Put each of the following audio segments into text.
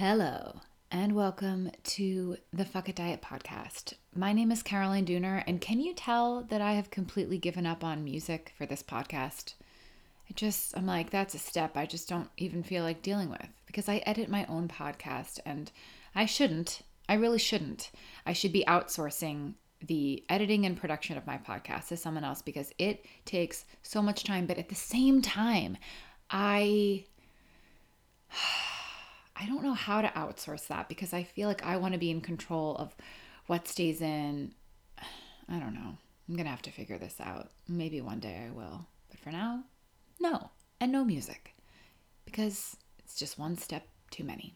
Hello, and welcome to the Fuck It Diet podcast. My name is Caroline Dooner, and can you tell that I have completely given up on music for this podcast? I just, I'm like, that's a step I just don't even feel like dealing with because I edit my own podcast and I shouldn't. I really shouldn't. I should be outsourcing the editing and production of my podcast to someone else because it takes so much time. But at the same time, I. I don't know how to outsource that because I feel like I want to be in control of what stays in. I don't know. I'm going to have to figure this out. Maybe one day I will. But for now, no. And no music because it's just one step too many.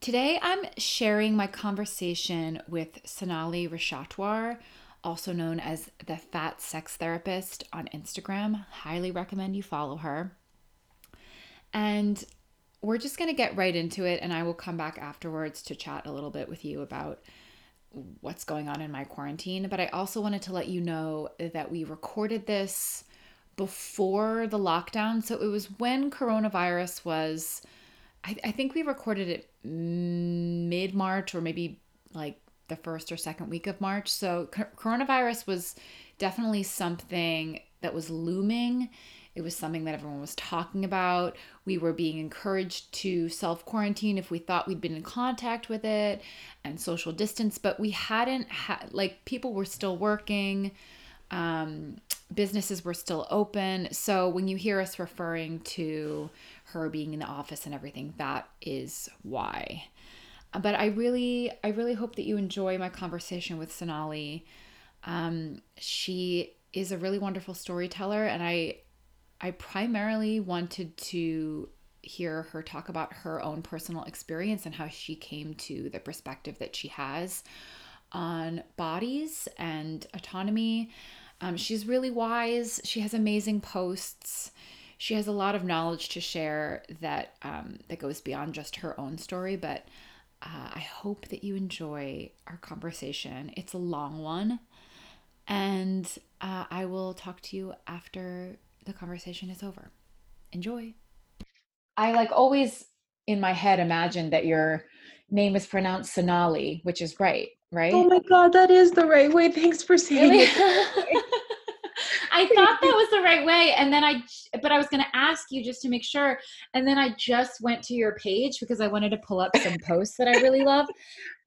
Today I'm sharing my conversation with Sonalee Rashatwar, also known as the Fat Sex Therapist on Instagram. Highly recommend you follow her. And we're just going to get right into it, and I will come back afterwards to chat a little bit with you about what's going on in my quarantine. But I also wanted to let you know that we recorded this before the lockdown. So it was when coronavirus was, I, I think we recorded it mid March or maybe like the first or second week of March. So coronavirus was definitely something that was looming it was something that everyone was talking about. We were being encouraged to self quarantine if we thought we'd been in contact with it and social distance, but we hadn't had, like, people were still working, um, businesses were still open. So when you hear us referring to her being in the office and everything, that is why. But I really, I really hope that you enjoy my conversation with Sonalee. Um, she is a really wonderful storyteller, and I I primarily wanted to hear her talk about her own personal experience and how she came to the perspective that she has on bodies and autonomy. Um, she's really wise. She has amazing posts. She has a lot of knowledge to share that um, that goes beyond just her own story. But uh, I hope that you enjoy our conversation. It's a long one, and uh, I will talk to you after the conversation is over. Enjoy. I like always in my head imagine that your name is pronounced Sonalee, which is right, right? Oh my god, that is the right way. Thanks for saying really? it. I thought that was the right way. And then I, but I was going to ask you just to make sure. And then I just went to your page because I wanted to pull up some posts that I really love.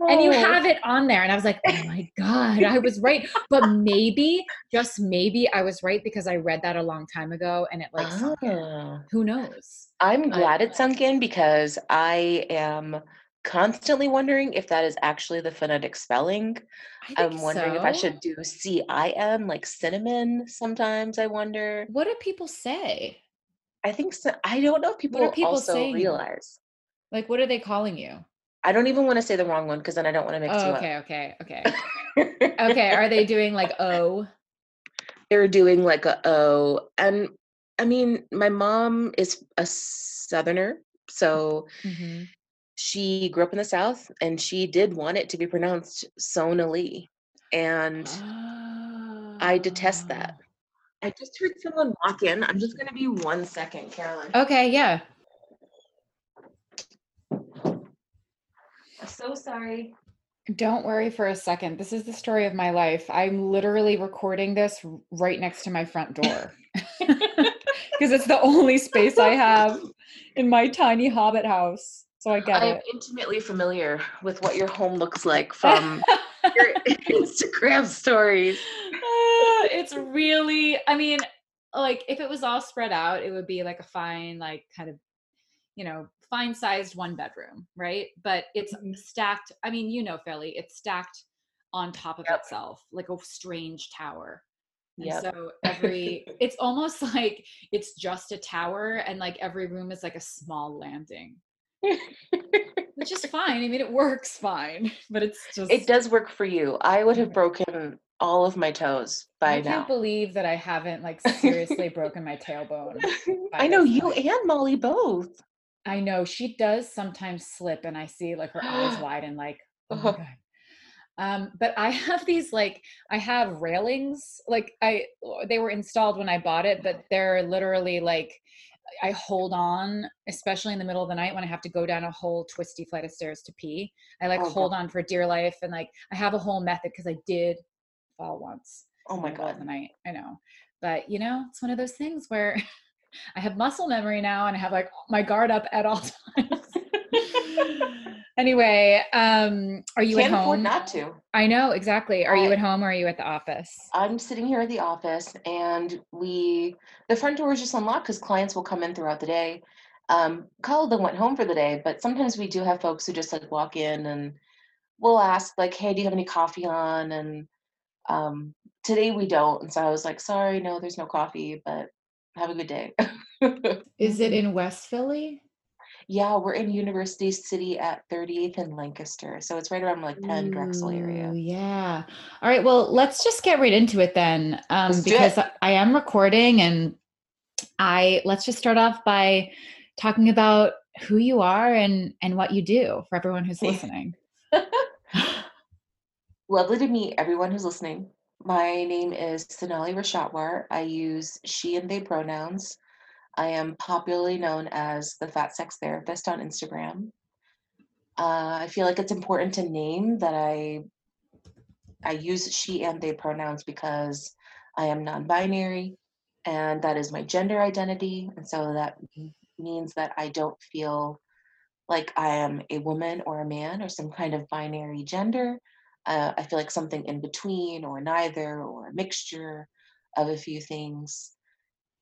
Oh. And you oh. have it on there. And I was like, oh my God, I was right. But maybe, just maybe I was right because I read that a long time ago and it like, oh. who knows? I'm glad it sunk in because I am constantly wondering if that is actually the phonetic spelling. I'm wondering so. if I should do C I M like cinnamon. Sometimes I wonder. What do people say? I think so. I don't know if people, people also saying? realize. Like, what are they calling you? I don't even want to say the wrong one because then I don't want to mix oh, you okay, up. Okay, okay, okay. okay, are they doing like O? They're doing like a O. And I mean, my mom is a southerner, so mm-hmm she grew up in the South and she did want it to be pronounced Sonali. And oh. I detest that. Ah. I just heard someone walk in. I'm just going to be one second, Carolyn. Okay, yeah. I'm so sorry. Don't worry for a second. This is the story of my life. I'm literally recording this right next to my front door because it's the only space I have in my tiny hobbit house. So I get I'm it. intimately familiar with what your home looks like from your Instagram stories. Uh, it's really, I mean, like if it was all spread out, it would be like a fine, like kind of, you know, fine sized one bedroom, right? But it's mm-hmm. stacked. I mean, you know, Philly, it's stacked on top of yep. itself, like a strange tower. Yeah. So every it's almost like it's just a tower and like every room is like a small landing. Which is fine. I mean, it works fine, but it's just. It does work for you. I would have broken all of my toes by now. I can't believe that I haven't like seriously broken my tailbone. I know you and Molly both. I know she does sometimes slip, and I see like her eyes wide and like, oh my god. Um, but I have these like I have railings like I they were installed when I bought it, but they're literally like I hold on, especially in the middle of the night when I have to go down a whole twisty flight of stairs to pee. I like oh, hold God. on for dear life, and like I have a whole method because I did fall once. Oh my God! The night, I know, but you know, it's one of those things where I have muscle memory now, and I have like my guard up at all times. anyway, um, are you Can't at home? not to. I know exactly. Are I, you at home or are you at the office? I'm sitting here at the office, and we the front door is just unlocked because clients will come in throughout the day. Um, Kyle them went home for the day, but sometimes we do have folks who just like walk in and we'll ask like, "Hey, do you have any coffee on?" And um, today we don't, and so I was like, "Sorry, no, there's no coffee, but have a good day." is it in West Philly? Yeah, we're in University City at 38th and Lancaster. So it's right around like Penn Drexel area. Yeah. All right. Well, let's just get right into it then. Um, because it. I am recording and I let's just start off by talking about who you are and and what you do for everyone who's listening. Lovely to meet everyone who's listening. My name is Sonalee Rashatwar. I use she and they pronouns. I am popularly known as the Fat Sex Therapist on Instagram. Uh, I feel like it's important to name that I I use she and they pronouns because I am non-binary and that is my gender identity and so that means that I don't feel like I am a woman or a man or some kind of binary gender. Uh, I feel like something in between or neither or a mixture of a few things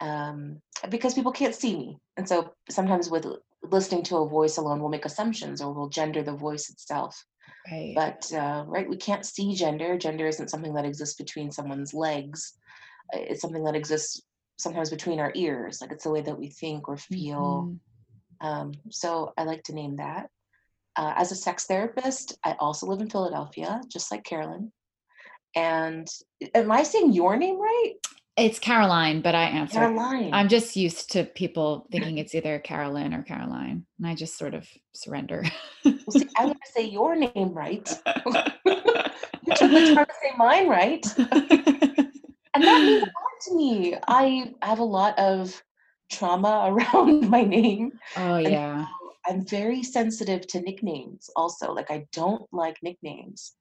um, because people can't see me. And so sometimes with listening to a voice alone, we'll make assumptions or we'll gender the voice itself. Right. But uh, right, we can't see gender. Gender isn't something that exists between someone's legs. It's something that exists sometimes between our ears. Like it's the way that we think or feel. Mm-hmm. Um, so I like to name that. Uh, as a sex therapist, I also live in Philadelphia, just like Carolyn. And am I saying your name right? It's Caroline, but I answer. Caroline. I'm just used to people thinking it's either Carolyn or Caroline, and I just sort of surrender. well, see, I'm going to say your name right. you took the time to say mine right, and that means a lot to me. I have a lot of trauma around my name. Oh yeah. I'm very sensitive to nicknames. Also, like I don't like nicknames,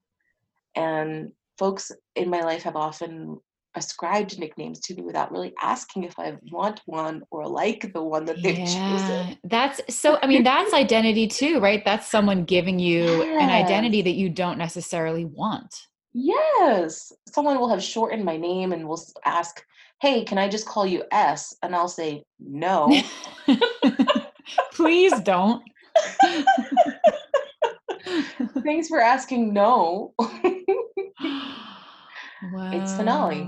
and folks in my life have often ascribed nicknames to me without really asking if I mm. want one or like the one that they've yeah. chosen. That's so I mean that's identity too, right? That's someone giving you yes. an identity that you don't necessarily want. Yes. Someone will have shortened my name and will ask, "Hey, can I just call you S?" and I'll say, "No." Please don't. Thanks for asking no. Wow. It's finale.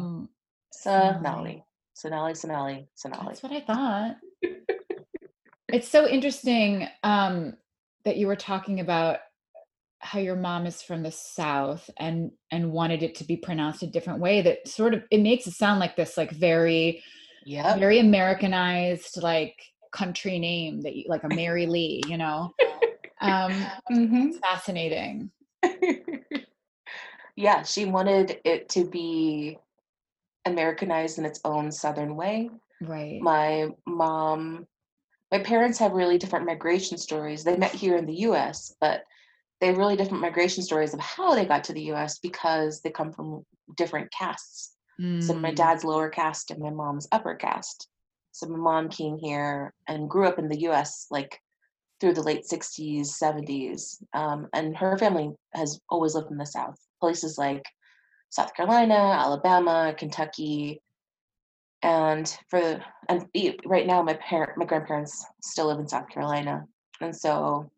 Sonalee. Sonalee, Sonalee, Sonalee. That's what I thought. it's so interesting um, that you were talking about how your mom is from the south and and wanted it to be pronounced a different way that sort of it makes it sound like this like very yeah very americanized like country name that you like a mary lee you know um mm-hmm. fascinating yeah, she wanted it to be Americanized in its own Southern way. Right. My mom, my parents have really different migration stories. They met here in the US, but they have really different migration stories of how they got to the US because they come from different castes. Mm. So my mm. dad's lower caste and my mom's upper caste. So my mom came here and grew up in the US like through the late 60s, 70s. Um, and her family has always lived in the South places like South Carolina, Alabama, Kentucky, and for and right now my parent my grandparents still live in South Carolina, and so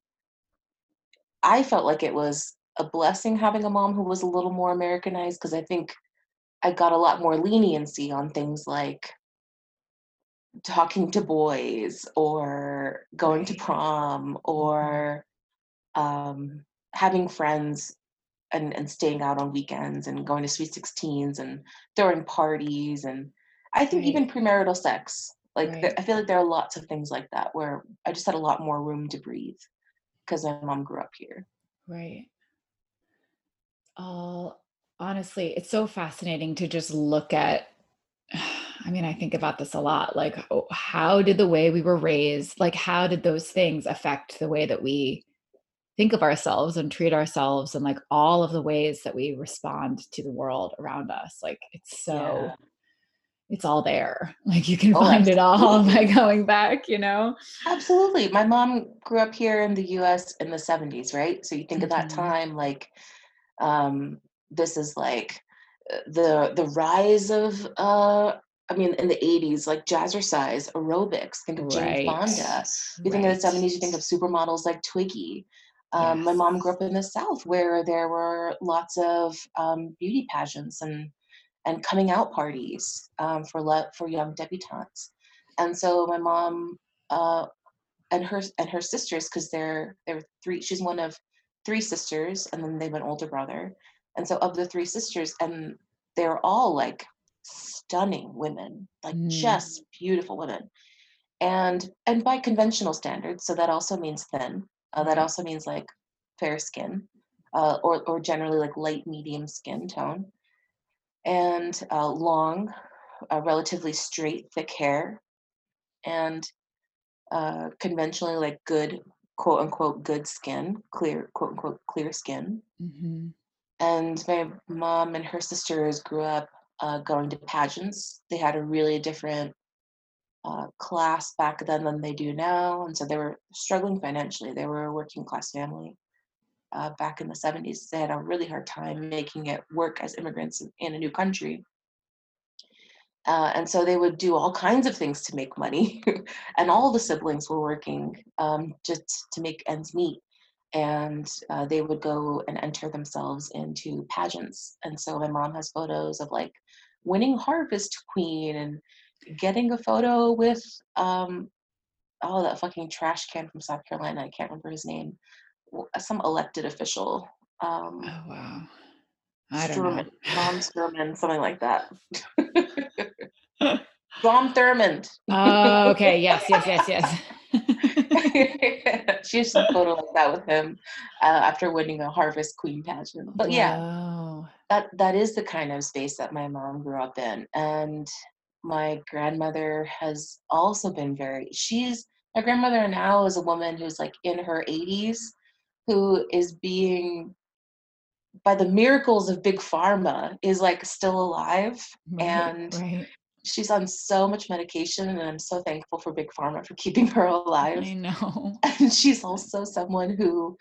I felt like it was a blessing having a mom who was a little more Americanized because I think I got a lot more leniency on things like talking to boys or going to prom mm-hmm. or um, having friends and, and staying out on weekends and going to sweet 16s and throwing parties and i think right. even premarital sex like right. i feel like there are lots of things like that where i just had a lot more room to breathe because my mom grew up here right all honestly it's so fascinating to just look at I mean, I think about this a lot. Like, oh, how did the way we were raised, like, how did those things affect the way that we think of ourselves and treat ourselves and like all of the ways that we respond to the world around us? Like, it's so, yeah. it's all there. Like, you can oh, find absolutely. it all by going back, you know? Absolutely. My mom grew up here in the US in the 70s, right? So you think mm-hmm. of that mm-hmm. time, like, um, this is like, uh, the the rise of uh I mean, in the 80s, like jazzercise, aerobics, think of Jane Fonda. You think of the 70s, you think of supermodels like Twiggy. Um, yes. My mom grew up in the South where there were lots of um, beauty pageants and and coming out parties um, for le- for young debutantes. And so my mom uh, and her and her sisters, because they're they're three. She's one of three sisters, and then they have an older brother. And so of the three sisters, and they're all like stunning women, like mm. just beautiful women. And and by conventional standards, so that also means thin. Uh, that also means like fair skin, uh, or or generally like light medium skin tone, and uh, long, uh, relatively straight, thick hair, and uh, conventionally like good quote unquote good skin, clear quote unquote clear skin. Mm-hmm. And my mom and her sisters grew up uh, going to pageants. They had a really different uh, class back then than they do now, and so they were struggling financially. They were a working class family uh, back in the 70s. They had a really hard time making it work as immigrants in a new country. Uh, and so they would do all kinds of things to make money, and all the siblings were working um, just to make ends meet and uh, they would go and enter themselves into pageants. And so my mom has photos of like winning Harvest Queen and getting a photo with um, oh that fucking trash can from South Carolina. I can't remember his name. Some elected official. Um, oh wow. I don't Sturman, know. Mom Sturman, something like that. Strom Thurmond. oh, okay. Yes, yes, yes, yes. she has a photo like that with him uh, after winning a Harvest Queen pageant. But yeah, wow. that that is the kind of space that my mom grew up in, and my grandmother has also been very. She's my grandmother now is a woman who's like in her 80s, who is being by the miracles of big pharma is like still alive right, and right. she's on so much medication and i'm so thankful for big pharma for keeping her alive. I know. And she's also someone who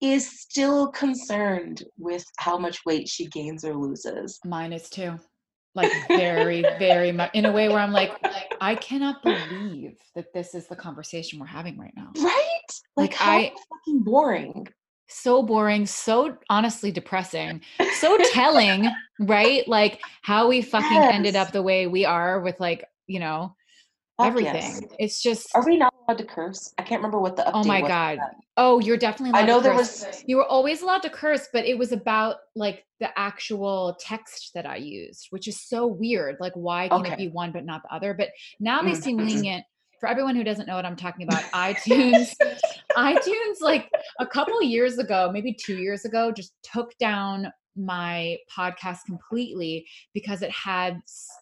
is still concerned with how much weight she gains or loses. Mine is too like very very much in a way where i'm like i cannot believe that this is the conversation we're having right now right like, like i fucking boring so boring, so honestly depressing, so telling, right? Like how we fucking yes. ended up the way we are with like, you know, everything. Yes. It's just Are we not allowed to curse? I can't remember what the update Oh my god. Oh, you're definitely I know there was You were always allowed to curse, but it was about like the actual text that I used, which is so weird. Like why can okay. it be one but not the other? But now they mm, seem lenient for everyone who doesn't know what I'm talking about, iTunes, iTunes, like a couple years ago, maybe two years ago, just took down my podcast completely because it had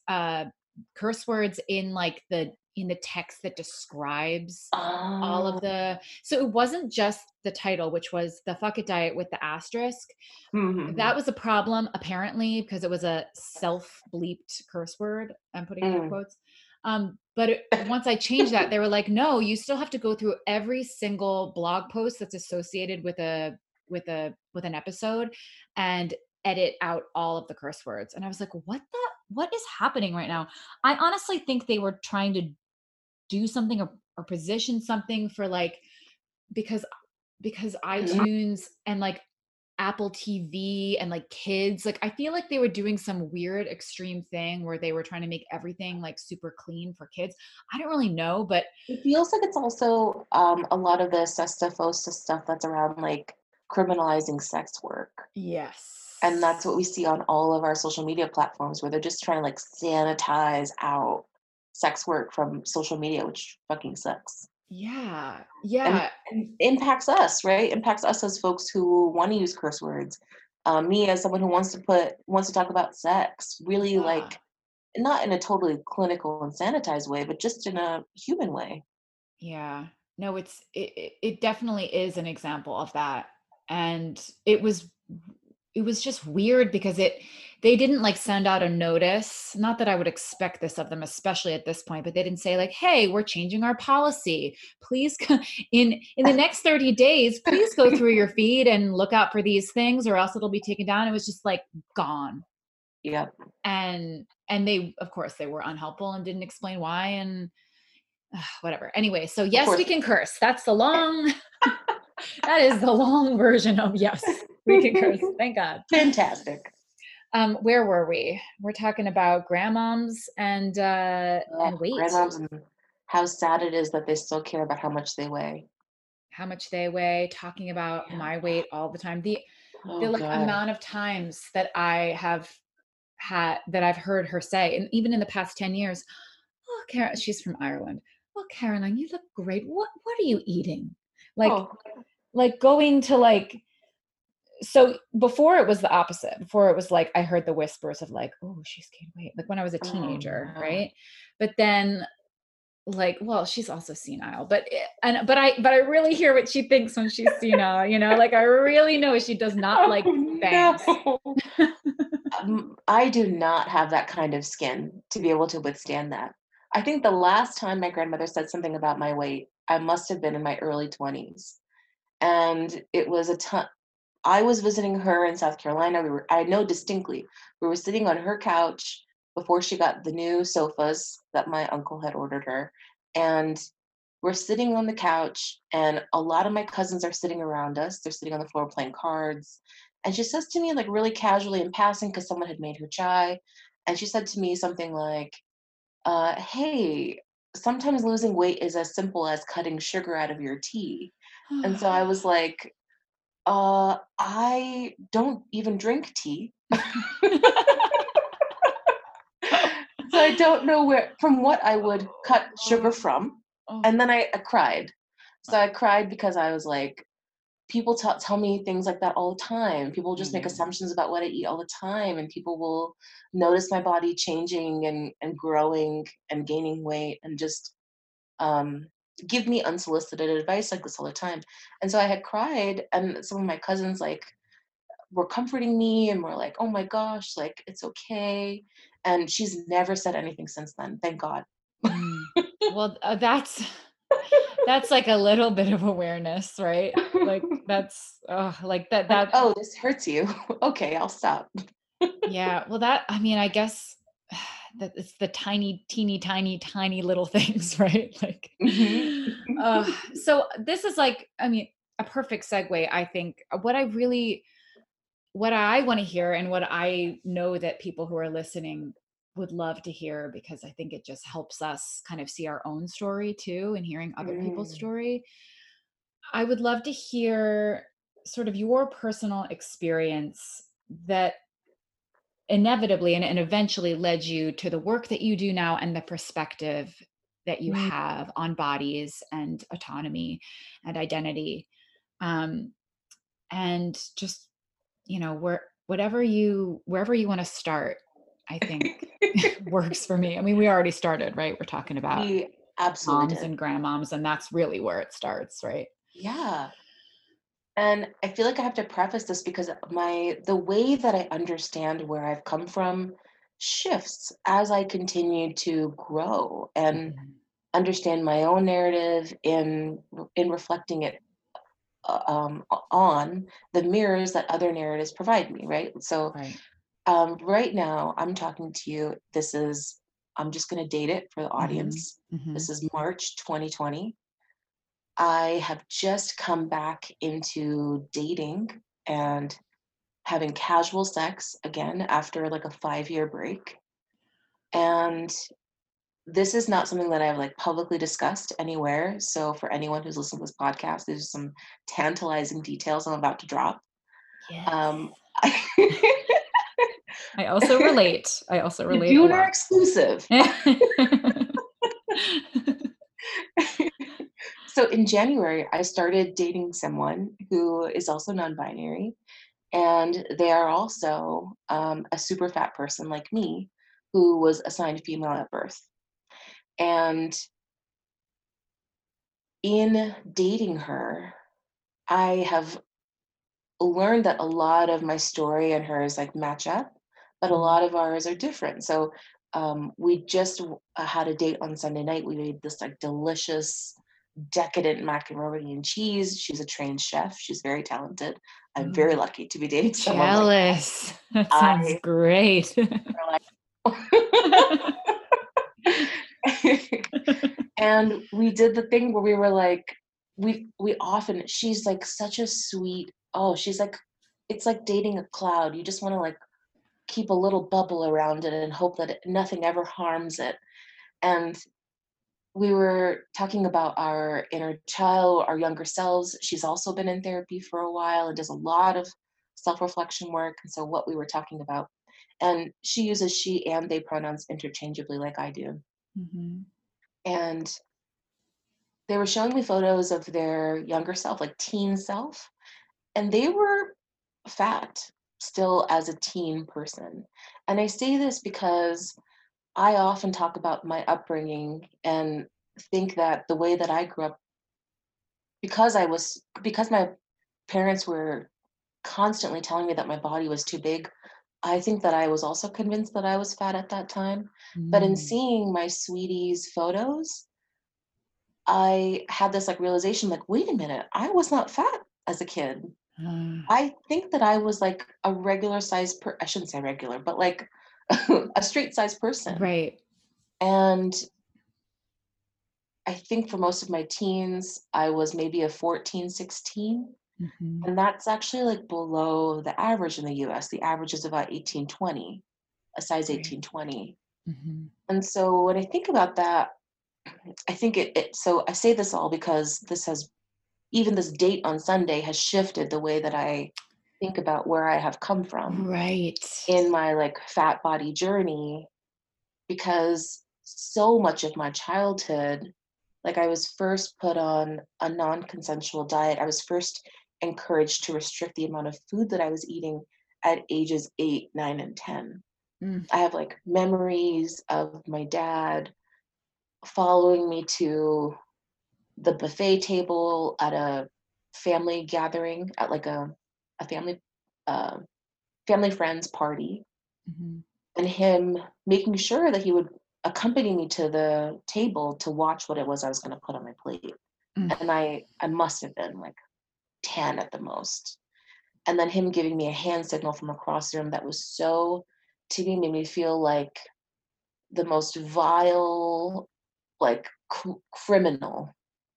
uh, curse words in like the in the text that describes oh. all of oh. the so it wasn't just the title which was the fuck it diet with the asterisk mm-hmm. that was a problem apparently because it was a self bleeped curse word i'm putting mm. in quotes um, but it, once I changed that, they were like, no, you still have to go through every single blog post that's associated with a with a with an episode and edit out all of the curse words. And I was like, what the what is happening right now? I honestly think they were trying to do something or, or position something for like because because mm-hmm. iTunes and like Apple TV and like kids. Like I feel like they were doing some weird extreme thing where they were trying to make everything like super clean for kids. I don't really know, but it feels like it's also um, a lot of the SESTA-FOSTA stuff that's around like criminalizing sex work. Yes. And that's what we see on all of our social media platforms where they're just trying to like sanitize out sex work from social media, which fucking sucks. Yeah. Yeah. And, and impacts us, right? Impacts us as folks who want to use curse words. Um, me as someone who wants to put wants to talk about sex, really yeah. like not in a totally clinical and sanitized way, but just in a human way. Yeah. No, it's it it it definitely is an example of that. And it was it was just weird because it they didn't like send out a notice. Not that I would expect this of them, especially at this point, but they didn't say like, "Hey, we're changing our policy. Please in in the next 30 days, please go through your feed and look out for these things or else it'll be taken down." It was just like gone. Yep. And and they of course they were unhelpful and didn't explain why and uh, whatever. Anyway, so yes, we can curse. That's the long that is the long version of yes, we can curse. Thank God. Fantastic. Um, where were we? We're talking about grandmoms and uh, and weight. Grandmoms and how sad it is that they still care about how much they weigh. How much they weigh. Talking about Yeah. my weight all the time. The Oh, the like God. amount of times that I have had that I've heard her say, and even in the past ten years, oh, Karen, she's from Ireland. Well, Caroline, you look great. What what are you eating? Like Oh, like going to like so before it was the opposite before it was like i heard the whispers of like oh she's gained weight like when i was a Oh, teenager no. right but then like well she's also senile but and but i but i really hear what she thinks when she's senile you know like i really know she does not like Oh, bangs no. um, I do not have that kind of skin to be able to withstand that. I think the last time my grandmother said something about my weight, I must have been in my early 20s. And it was a ton. I was visiting her in South Carolina. We were, I know distinctly, we were sitting on her couch before she got the new sofas that my uncle had ordered her. And we're sitting on the couch, and a lot of my cousins are sitting around us. They're sitting on the floor playing cards. And she says to me, like really casually in passing, because someone had made her chai. And she said to me something like, uh, Hey, sometimes losing weight is as simple as cutting sugar out of your tea. And so I was like, uh, I don't even drink tea. so I don't know where from what I would cut sugar from. Oh, And then I, I cried. So I cried because I was like, people t- tell me things like that all the time. People just make Mhm. assumptions about what I eat all the time, and people will notice my body changing and, and growing and gaining weight and just um, give me unsolicited advice like this all the time. And so I had cried, and some of my cousins like were comforting me and were like, "Oh my gosh, like it's okay." And she's never said anything since then. Thank God. mm. well uh, that's that's like a little bit of awareness right like that's oh like that Like, that oh, this hurts you. okay, I'll stop. Yeah, well, that I mean, I guess that it's the tiny, teeny, tiny, tiny little things, right? Like, uh, so this is like, I mean, a perfect segue. I think what I really, what I want to hear, and what I know that people who are listening would love to hear, because I think it just helps us kind of see our own story too, and hearing other people's Mm. story. I would love to hear sort of your personal experience that inevitably and, and eventually led you to the work that you do now and the perspective that you Mm. have on bodies and autonomy and identity um, and just you know where whatever you wherever you want to start i think works for me i mean we already started right we're talking about we absolutely moms did. and grandmoms and that's really where it starts right Yeah. And I feel like I have to preface this because my the way that I understand where I've come from shifts as I continue to grow and Mhm. understand my own narrative in in reflecting it uh, um, on the mirrors that other narratives provide me, right? So right um, right now I'm talking to you. This is I'm just going to date it for the Mhm. audience. Mhm. This is March 2020. I have just come back into dating and having casual sex again after like a five year break. And this is not something that I've like publicly discussed anywhere. So for anyone who's listening to this podcast, there's some tantalizing details I'm about to drop. yes. Um, i also relate i also relate you are exclusive. So in January, I started dating someone who is also non-binary, and they are also um, a super fat person like me, who was assigned female at birth. And in dating her, I have learned that a lot of my story and hers like match up, but a lot of ours are different. So um, we just uh, had a date on Sunday night. We made this like delicious, decadent macaroni and cheese. She's a trained chef. She's very talented. I'm very lucky to be dating someone like jealous. That sounds I great. and we did the thing where we were like we we often she's like such a sweet oh she's like it's like dating a cloud you just want to like keep a little bubble around it and hope that it, nothing ever harms it. And we were talking about our inner child our younger selves. She's also been in therapy for a while and does a lot of self-reflection work and so what we were talking about. And she uses she and they pronouns interchangeably like i do. Mhm. and they were showing me photos of their younger self, like teen self, and they were fat still as a teen person. And I say this because I often talk about my upbringing and think that the way that I grew up, because I was, because my parents were constantly telling me that my body was too big, I think that I was also convinced that I was fat at that time. But in Mm. seeing my sweetie's photos, I had this like realization like, wait a minute, I was not fat as a kid. Ah, I think that I was like a regular size per I shouldn't say regular, but like a straight size person. right. And I think for most of my teens, I was maybe a 14, 16. Mhm. And that's actually like below the average in the US. The average is about 18, 20, a size Right. 18, 20. Mhm. And so when I think about that, I think it, it so I say this all because this has even this date on Sunday has shifted the way that I think about where I have come from Right. in my like fat body journey because so much of my childhood like I was first put on a non-consensual diet. I was first encouraged to restrict the amount of food that I was eating at ages 8, 9 and 10. Mm. I have like memories of my dad following me to the buffet table at a family gathering at like a a family uh, family friends party Mhm. and him making sure that he would accompany me to the table to watch what it was I was going to put on my plate. Mm. And I I must have been like 10 at the most. And then him giving me a hand signal from across the room that was so to me made me feel like the most vile like cr- criminal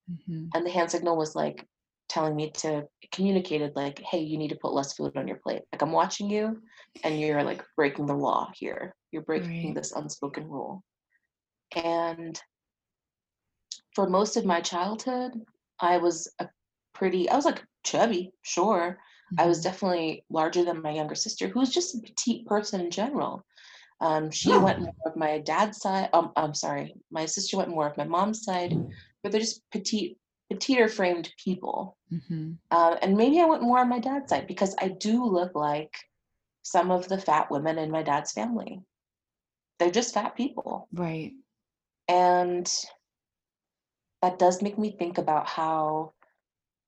Mhm. and the hand signal was like telling me to communicated like hey you need to put less food on your plate. Like i'm watching you and you're like breaking the law here. You're breaking Right. this unspoken rule. And for most of my childhood i was a pretty i was like chubby sure. I was Mhm. definitely larger than my younger sister who was just a petite person in general. Um, she went more of my dad's side um, i'm sorry my sister went more of my mom's side but they're just petite petiter framed people Mhm. uh, and maybe I went more on my dad's side because I do look like some of the fat women in my dad's family. They're just fat people. Right. And that does make me think about how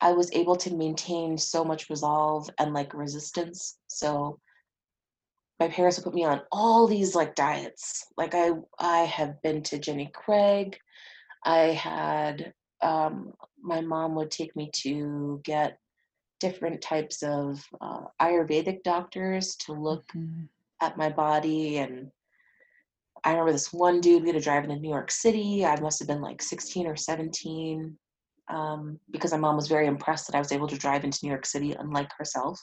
I was able to maintain so much resolve and like resistance. So my parents would put me on all these like diets. Like I I have been to Jenny Craig. I had um my mom would take me to get different types of uh, Ayurvedic doctors to look Mhm. at my body. And I remember this one dude, we had to drive into New York City. I must have been like 16 or 17 um, because my mom was very impressed that I was able to drive into New York City, unlike herself.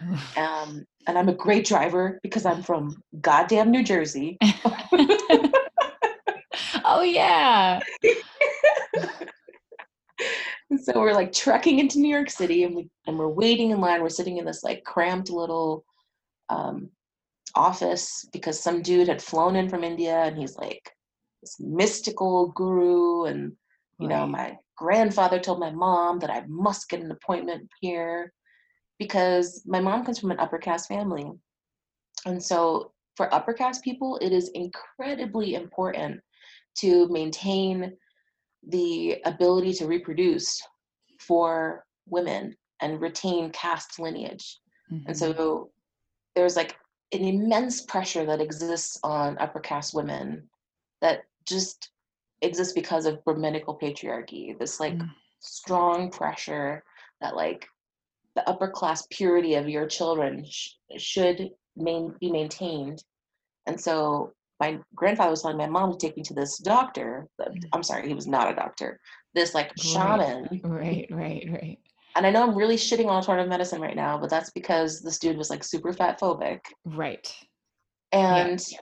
Um, and I'm a great driver because I'm from goddamn New Jersey. oh yeah. And so we're like trekking into New York City and we and we're waiting in line. We're sitting in this like cramped little um, office because some dude had flown in from India and he's like this mystical guru and you know my grandfather told my mom that I must get an appointment here because my mom comes from an upper caste family. And so for upper caste people, it is incredibly important to maintain the ability to reproduce for women and retain caste lineage. Mm-hmm. And so there's like an immense pressure that exists on upper caste women that just exists because of Brahminical patriarchy. This like mm. strong pressure that like the upper class purity of your children sh- should main- be maintained. And so my grandfather was telling my mom to take me to this doctor. Mm. I'm sorry, he was not a doctor. This like shaman. Right, right, right. And I know I'm really shitting on alternative medicine right now, but that's because this dude was like super fat phobic. Right. And yeah.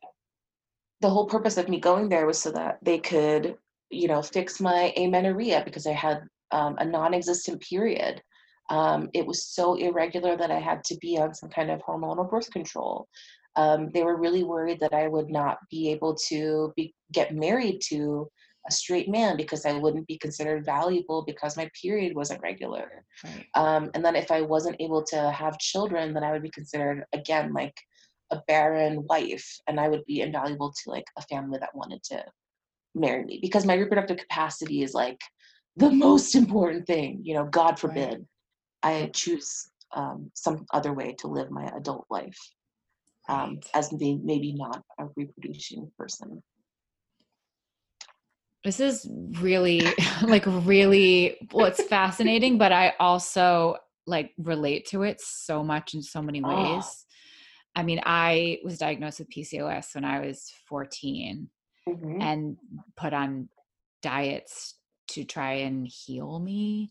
the whole purpose of me going there was so that they could, you know, fix my amenorrhea because I had um, a non-existent period. Um, it was so irregular that I had to be on some kind of hormonal birth control. Um, they were really worried that I would not be able to be, get married to a straight man because I wouldn't be considered valuable because my period wasn't regular. Right. Um, and then if I wasn't able to have children, then I would be considered again like a barren wife, and I would be invaluable to like a family that wanted to marry me because my reproductive capacity is like the most important thing. You know, God forbid right. I choose um, some other way to live my adult life um, right. as being maybe not a reproducing person this is really like really well it's fascinating but i also like relate to it so much in so many ways oh. i mean i was diagnosed with pcos when i was 14 mm-hmm. and put on diets to try and heal me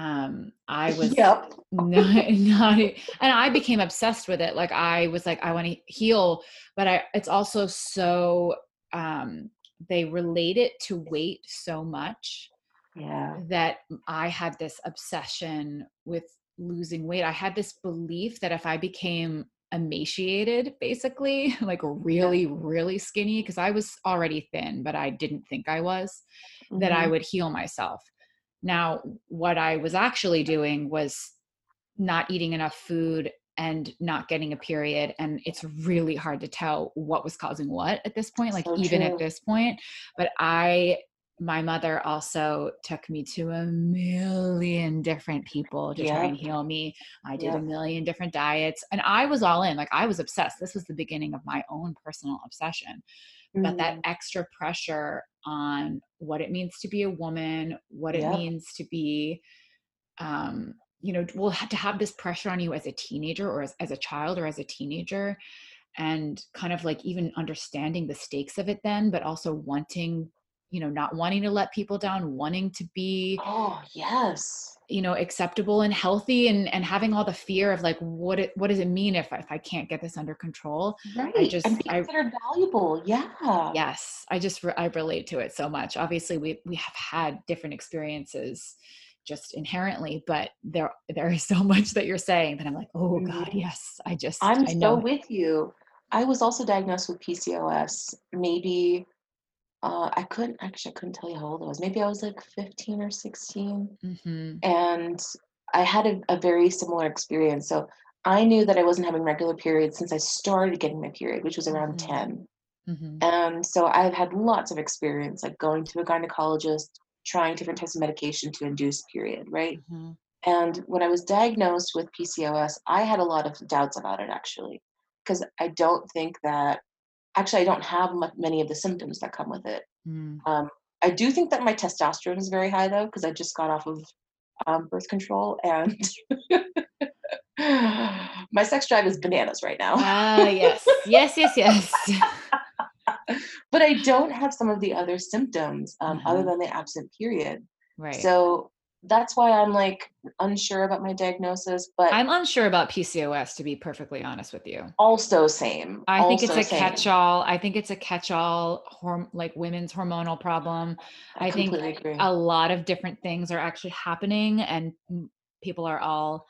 um i was yep. not, not and i became obsessed with it like i was like i want to heal but i it's also so um they relate it to weight so much yeah that i had this obsession with losing weight i had this belief that if i became emaciated basically like really really skinny because i was already thin but i didn't think i was mm-hmm. that i mm-hmm. would heal myself now what i was actually doing was not eating enough food and not getting a period and it's really hard to tell what was causing what at this point like so even true. at this point but i my mother also took me to a million different people to try and heal me. I did a million different diets and I was all in. Like I was obsessed. This was the beginning of my own personal obsession. Mm. But that mm. extra pressure on what it means to be a woman, what it means to be um you know will have to have this pressure on you as a teenager or as, as a child or as a teenager and kind of like even understanding the stakes of it then but also wanting you know not wanting to let people down wanting to be oh yes. you know acceptable and healthy and and having all the fear of like what it what does it mean if if I can't get this under control? Right I just and considered I, valuable yeah. Yes I just I relate to it so much. Obviously we we have had different experiences just inherently but there there is so much that you're saying that i'm like oh god mm-hmm. yes i just i'm I so with you. I was also diagnosed with pcos maybe uh, I couldn't actually I couldn't tell you how old I was. Maybe I was like 15 or 16. Mm-hmm. And I had a, a, very similar experience. So I knew that I wasn't having regular periods since I started getting my period, which was around mm-hmm. 10. Mm-hmm. And so I've had lots of experience, like going to a gynecologist, trying different types of medication to induce period, right? Mm-hmm. And when I was diagnosed with PCOS, I had a lot of doubts about it actually, because I don't think that, actually, I don't have much, many of the symptoms that come with it. Mm. Um, I do think that my testosterone is very high though, because I just got off of um, birth control and my sex drive is bananas right now. Ah, yes, yes, yes, yes. but I don't have some of the other symptoms um, mm-hmm. other than the absent period. Right. So that's why I'm like unsure about my diagnosis. But I'm unsure about PCOS to be perfectly honest with you. Also, same. I also think it's a same. catch-all. I think it's a catch-all, horm- like women's hormonal problem. I, I think agree. a lot of different things are actually happening, and people are all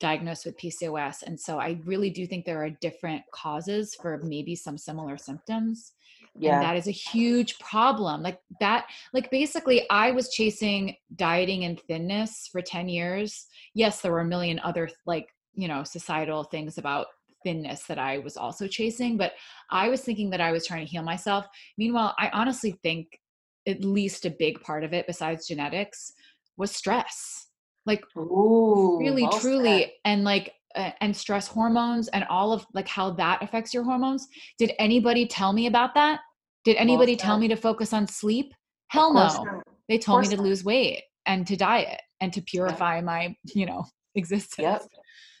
diagnosed with PCOS. And so I really do think there are different causes for maybe some similar symptoms. Yeah. And that is a huge problem. Like that, like basically, I was chasing dieting and thinness for 10 years. Yes, there were a million other, like, you know, societal things about thinness that I was also chasing, but I was thinking that I was trying to heal myself. Meanwhile, I honestly think at least a big part of it, besides genetics, was stress. Like, Ooh, really, truly, said. and like, and stress hormones and all of like how that affects your hormones. Did anybody tell me about that? Did anybody tell me to focus on sleep? Hell no. They told me to lose weight and to diet and to purify my, you know, existence. Yep.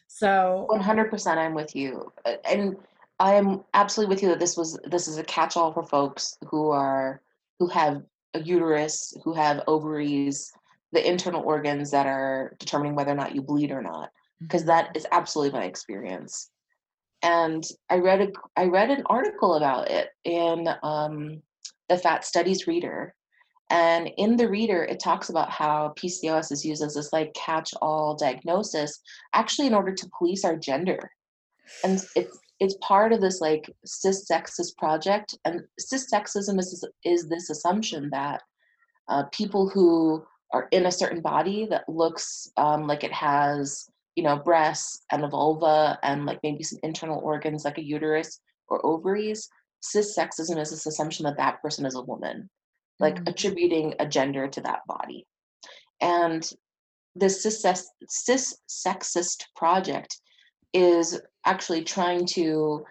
So 100% I'm with you. And I am absolutely with you that this was this is a catch-all for folks who are who have a uterus, who have ovaries, the internal organs that are determining whether or not you bleed or not because that is absolutely my experience. And i read a i read an article about it in um, the fat studies reader. And in the reader it talks about how pcos is used as this like catch all diagnosis actually in order to police our gender. And it's it's part of this like cis sexist project. And cis sexism is is this assumption that uh, people who are in a certain body that looks um, like it has you know breasts and a vulva and like maybe some internal organs like a uterus or ovaries cis sexism is this assumption that that person is a woman like mm-hmm. attributing a gender to that body and this cis, cis sexist project is actually trying to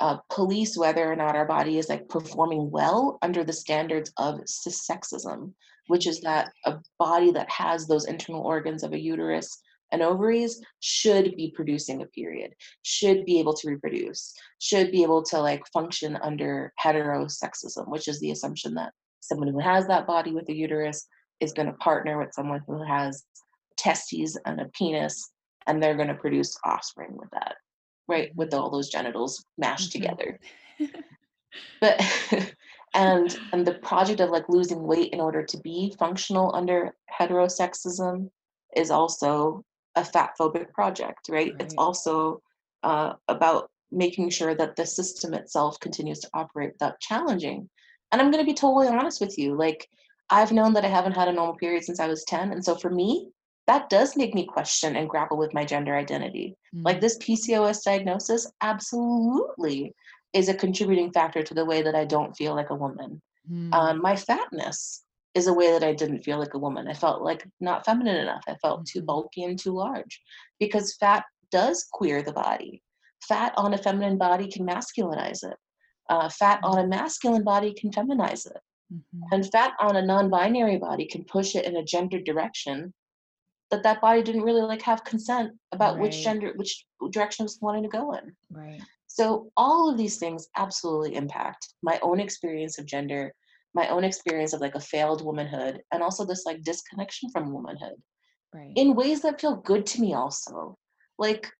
uh, police whether or not our body is like performing well under the standards of cis sexism which is that a body that has those internal organs of a uterus and ovaries should be producing a period, should be able to reproduce, should be able to like function under heterosexism, which is the assumption that someone who has that body with a uterus is going to partner with someone who has testes and a penis, and they're going to produce offspring with that, right? With all those genitals mashed mm-hmm. together. but and and the project of like losing weight in order to be functional under heterosexism is also a fat phobic project right, right. it's also uh, about making sure that the system itself continues to operate without challenging and i'm going to be totally honest with you like i've known that i haven't had a normal period since i was 10 and so for me that does make me question and grapple with my gender identity mm-hmm. like this pcos diagnosis absolutely is a contributing factor to the way that I don't feel like a woman. Mm. Um, my fatness is a way that I didn't feel like a woman. I felt like not feminine enough. I felt too mm-hmm. bulky and too large because fat does queer the body. Fat on a feminine body can masculinize it. Uh, fat on a masculine body can feminize it. Mm-hmm. And fat on a non-binary body can push it in a gender direction that that body didn't really like have consent about right. which gender which direction it was wanting to go in. Right. So, all of these things absolutely impact my own experience of gender, my own experience of like a failed womanhood, and also this like disconnection from womanhood right. in ways that feel good to me, also. Like,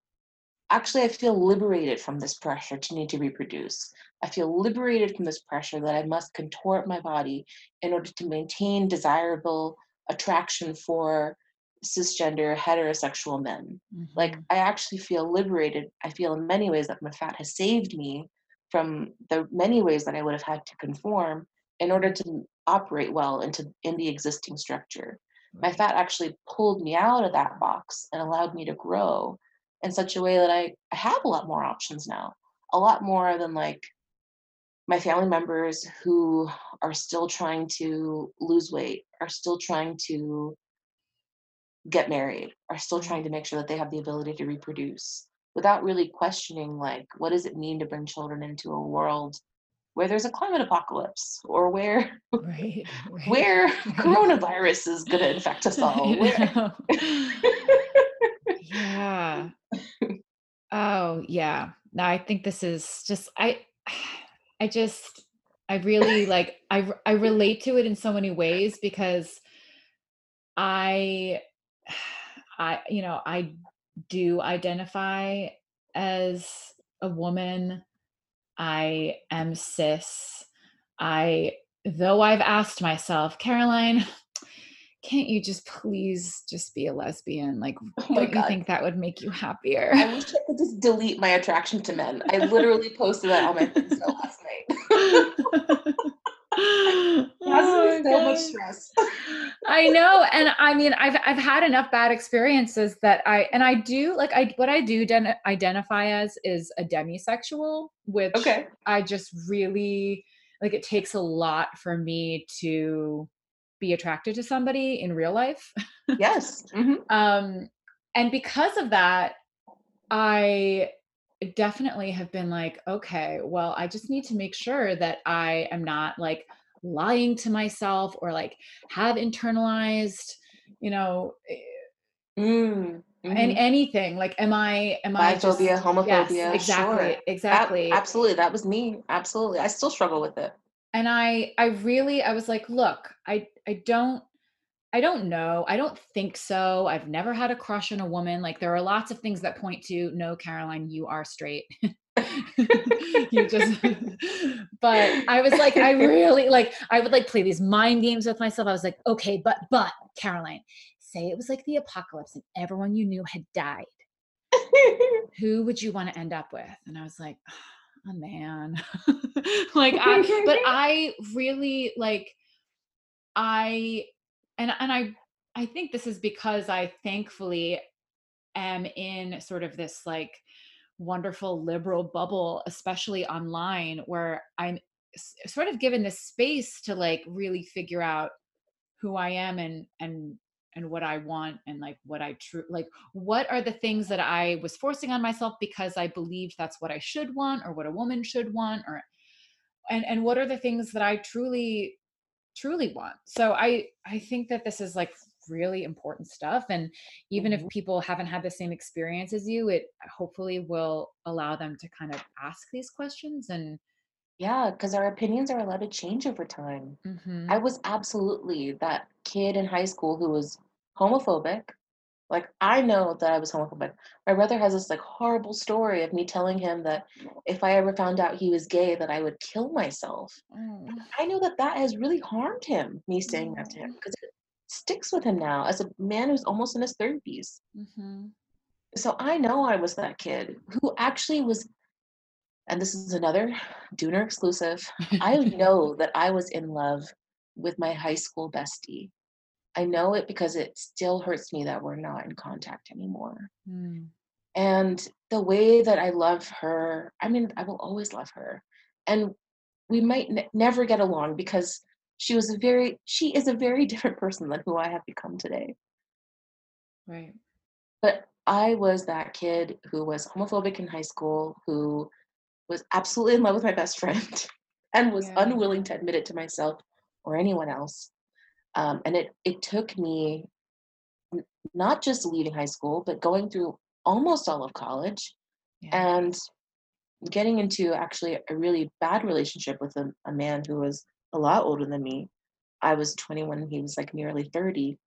actually, I feel liberated from this pressure to need to reproduce. I feel liberated from this pressure that I must contort my body in order to maintain desirable attraction for cisgender heterosexual men. Mm-hmm. Like I actually feel liberated. I feel in many ways that my fat has saved me from the many ways that I would have had to conform in order to operate well into in the existing structure. Right. My mm-hmm. fat actually pulled me out of that box and allowed me to grow in such a way that I, I have a lot more options now. A lot more than like my family members who are still trying to lose weight, are still trying to get married are still mm-hmm. trying to make sure that they have the ability to reproduce without really questioning like what does it mean to bring children into a world where there's a climate apocalypse or where right, right. where coronavirus is going to infect us all yeah oh yeah no i think this is just i i just i really like i i relate to it in so many ways because i I, you know, I do identify as a woman. I am cis. I, though I've asked myself, Caroline, can't you just please just be a lesbian? Like, oh don't God. you think that would make you happier? I wish I could just delete my attraction to men. I literally posted that on my Insta last night. oh so much stress. I know. And I mean, I've, I've had enough bad experiences that I, and I do like, I, what I do den- identify as is a demisexual, which okay. I just really, like, it takes a lot for me to be attracted to somebody in real life. Yes. Mm-hmm. um, and because of that, I definitely have been like, okay, well, I just need to make sure that I am not like lying to myself or like have internalized, you know, eh, mm, mm-hmm. and anything. Like, am I, am I just, homophobia? Yes, exactly, sure. exactly. That, absolutely. That was me. Absolutely. I still struggle with it. And I, I really, I was like, look, I, I don't I don't know. I don't think so. I've never had a crush on a woman. Like there are lots of things that point to no, Caroline, you are straight. you just but I was like, I really like I would like play these mind games with myself. I was like, okay, but but Caroline, say it was like the apocalypse and everyone you knew had died. Who would you want to end up with? And I was like, oh, a man. like I but I really like I and and I I think this is because I thankfully am in sort of this like wonderful liberal bubble, especially online, where I'm sort of given this space to like really figure out who I am and and and what I want and like what I true like what are the things that I was forcing on myself because I believed that's what I should want or what a woman should want or and and what are the things that I truly truly want. So I I think that this is like really important stuff and even mm-hmm. if people haven't had the same experience as you it hopefully will allow them to kind of ask these questions and yeah because our opinions are allowed to change over time mm-hmm. i was absolutely that kid in high school who was homophobic like I know that I was homophobic. My brother has this like horrible story of me telling him that if I ever found out he was gay, that I would kill myself. Mm. I know that that has really harmed him. Me saying mm. that to him because mm. it sticks with him now as a man who's almost in his 30s. Mm-hmm. So I know I was that kid who actually was, and this is another Dooner exclusive. I know that I was in love with my high school bestie. I know it because it still hurts me that we're not in contact anymore. Mm. And the way that I love her, I mean, I will always love her. And we might n- never get along because she was a very, she is a very different person than who I have become today. Right. But I was that kid who was homophobic in high school, who was absolutely in love with my best friend and was yeah. unwilling to admit it to myself or anyone else. Um, and it it took me not just leaving high school, but going through almost all of college yeah. and getting into actually a really bad relationship with a, a man who was a lot older than me. I was 21 he was like nearly 30.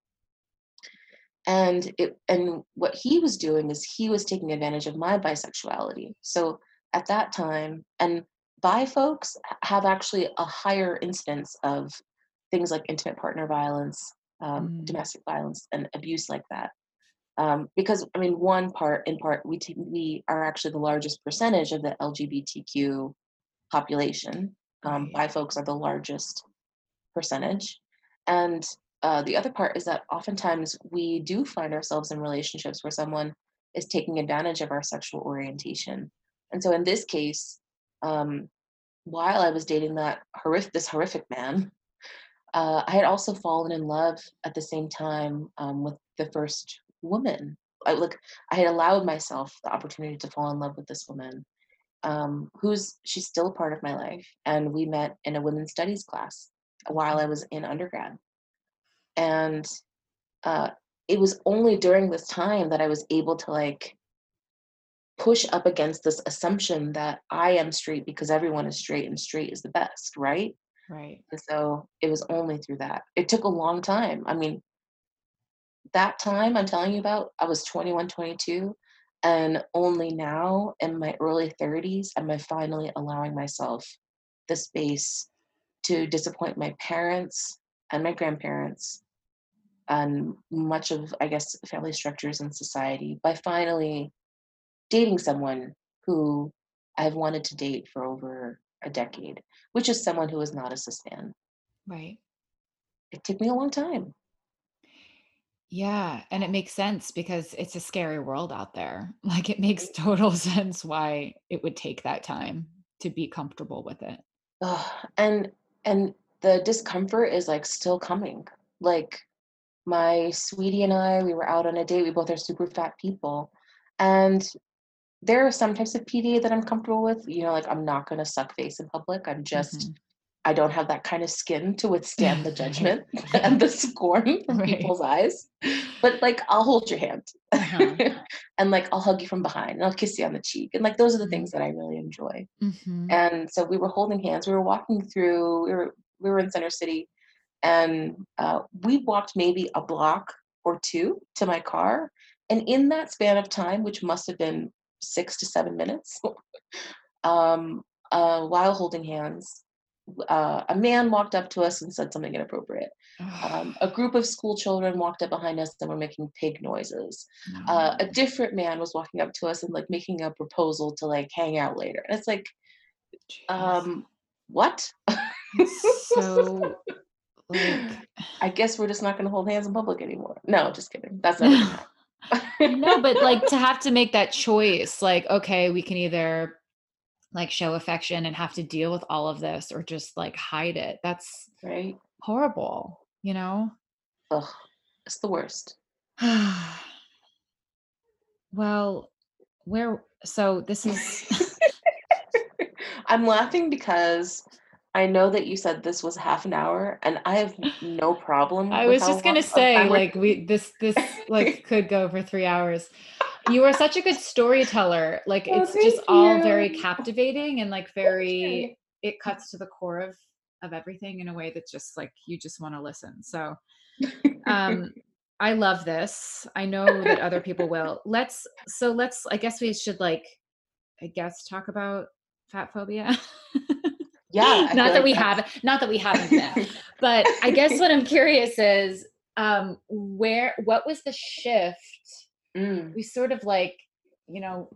And it and what he was doing is he was taking advantage of my bisexuality. So at that time, and bi folks have actually a higher incidence of things like intimate partner violence, um, mm. domestic violence, and abuse like that. Um, because I mean, one part, in part, we t- we are actually the largest percentage of the LGBTQ population. Um, Bi folks are the largest percentage, and uh, the other part is that oftentimes we do find ourselves in relationships where someone is taking advantage of our sexual orientation. And so in this case, um, while I was dating that horrific, this horrific man, uh, I had also fallen in love at the same time um, with the first woman. I look, I had allowed myself the opportunity to fall in love with this woman, um, who's she's still a part of my life, and we met in a women's studies class while I was in undergrad, and uh, it was only during this time that I was able to like push up against this assumption that I am straight because everyone is straight and straight is the best, right? Right. And so it was only through that. It took a long time. I mean, that time I'm telling you about, I was 21, 22. And only now in my early 30s am I finally allowing myself the space to disappoint my parents and my grandparents and much of, I guess, family structures in society by finally dating someone who I've wanted to date for over a decade, which is someone who is not a cis man. Right. it took me a long time. Yeah, and it makes sense because it's a scary world out there. Like, it makes total sense why it would take that time to be comfortable with it. And and the discomfort is, like, still coming. Like, my sweetie and I, we were out on a date, we both are super fat people, and there are some types of PDA that I'm comfortable with, you know, like, I'm not gonna suck face in public, I'm just Mhm. I don't have that kind of skin to withstand the judgment and the scorn from Right. people's eyes. But, like, I'll hold your hand. Uh-huh. And, like, I'll hug you from behind, and I'll kiss you on the cheek, and, like, those are the things that I really enjoy. Mhm. And so we were holding hands, we were walking through we were we were in Center City, and, uh, we walked maybe a block or 2 to my car, and in that span of time, which must have been 6 to 7 minutes, um, uh, while holding hands, uh, a man walked up to us and said something inappropriate. Um, a group of school children walked up behind us and were making pig noises. Uh, a different man was walking up to us and, like, making a proposal to, like, hang out later, and it's like, Jeez. um, what? So, like I guess we're just not gonna hold hands in public anymore. No, just kidding. That's gonna No, but, like, to have to make that choice, like, okay, we can either, like, show affection and have to deal with all of this or just, like, hide it. That's Right? horrible, you know? Ugh, it's the worst. Well, where so this is I'm laughing because I know that you said this was half an hour, and I have no problem I was just gonna say, like, we this this, like, could go for 3 hours. You are such a good storyteller, like, Oh, it's just thank all very captivating and, like, very it cuts to the core of of everything in a way that's just, like, you just wanna listen, so, um, I love this. I know that other people will. Let's so let's I guess we should, like, I guess, talk about fat phobia? Yeah, Not that we haven't not that we haven't been. But I guess what I'm curious is, um, where what was the shift? Mm. We sort of, like, you know,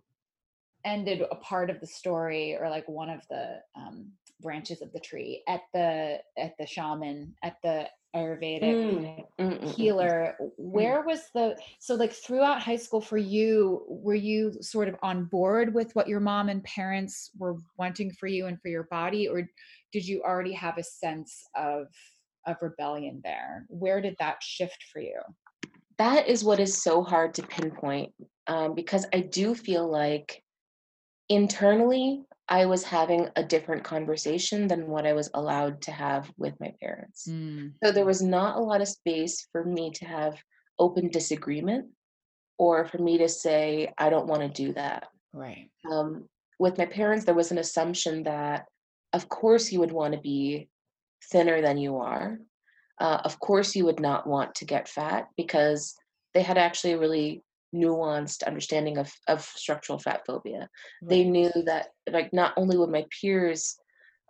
ended a part of the story or, like, one of the, um, branches of the tree at the at the shaman, at the Ayurvedic Mm. Mm, mm, mm, healer. Where was the so, like, throughout high school for you, were you sort of on board with what your mom and parents were wanting for you and for your body, or did you already have a sense of of rebellion there? Where did that shift for you? That is what is so hard to pinpoint, um, because I do feel like internally, I was having a different conversation than what I was allowed to have with my parents. Mm. So there was not a lot of space for me to have open disagreement or for me to say, "I don't wanna do that." Right. Um, with my parents, there was an assumption that, of course, you would wanna be thinner than you are. Uh, of course, you would not want to get fat because they had actually a really nuanced understanding of of structural fat phobia. They knew that, like, not only would my peers,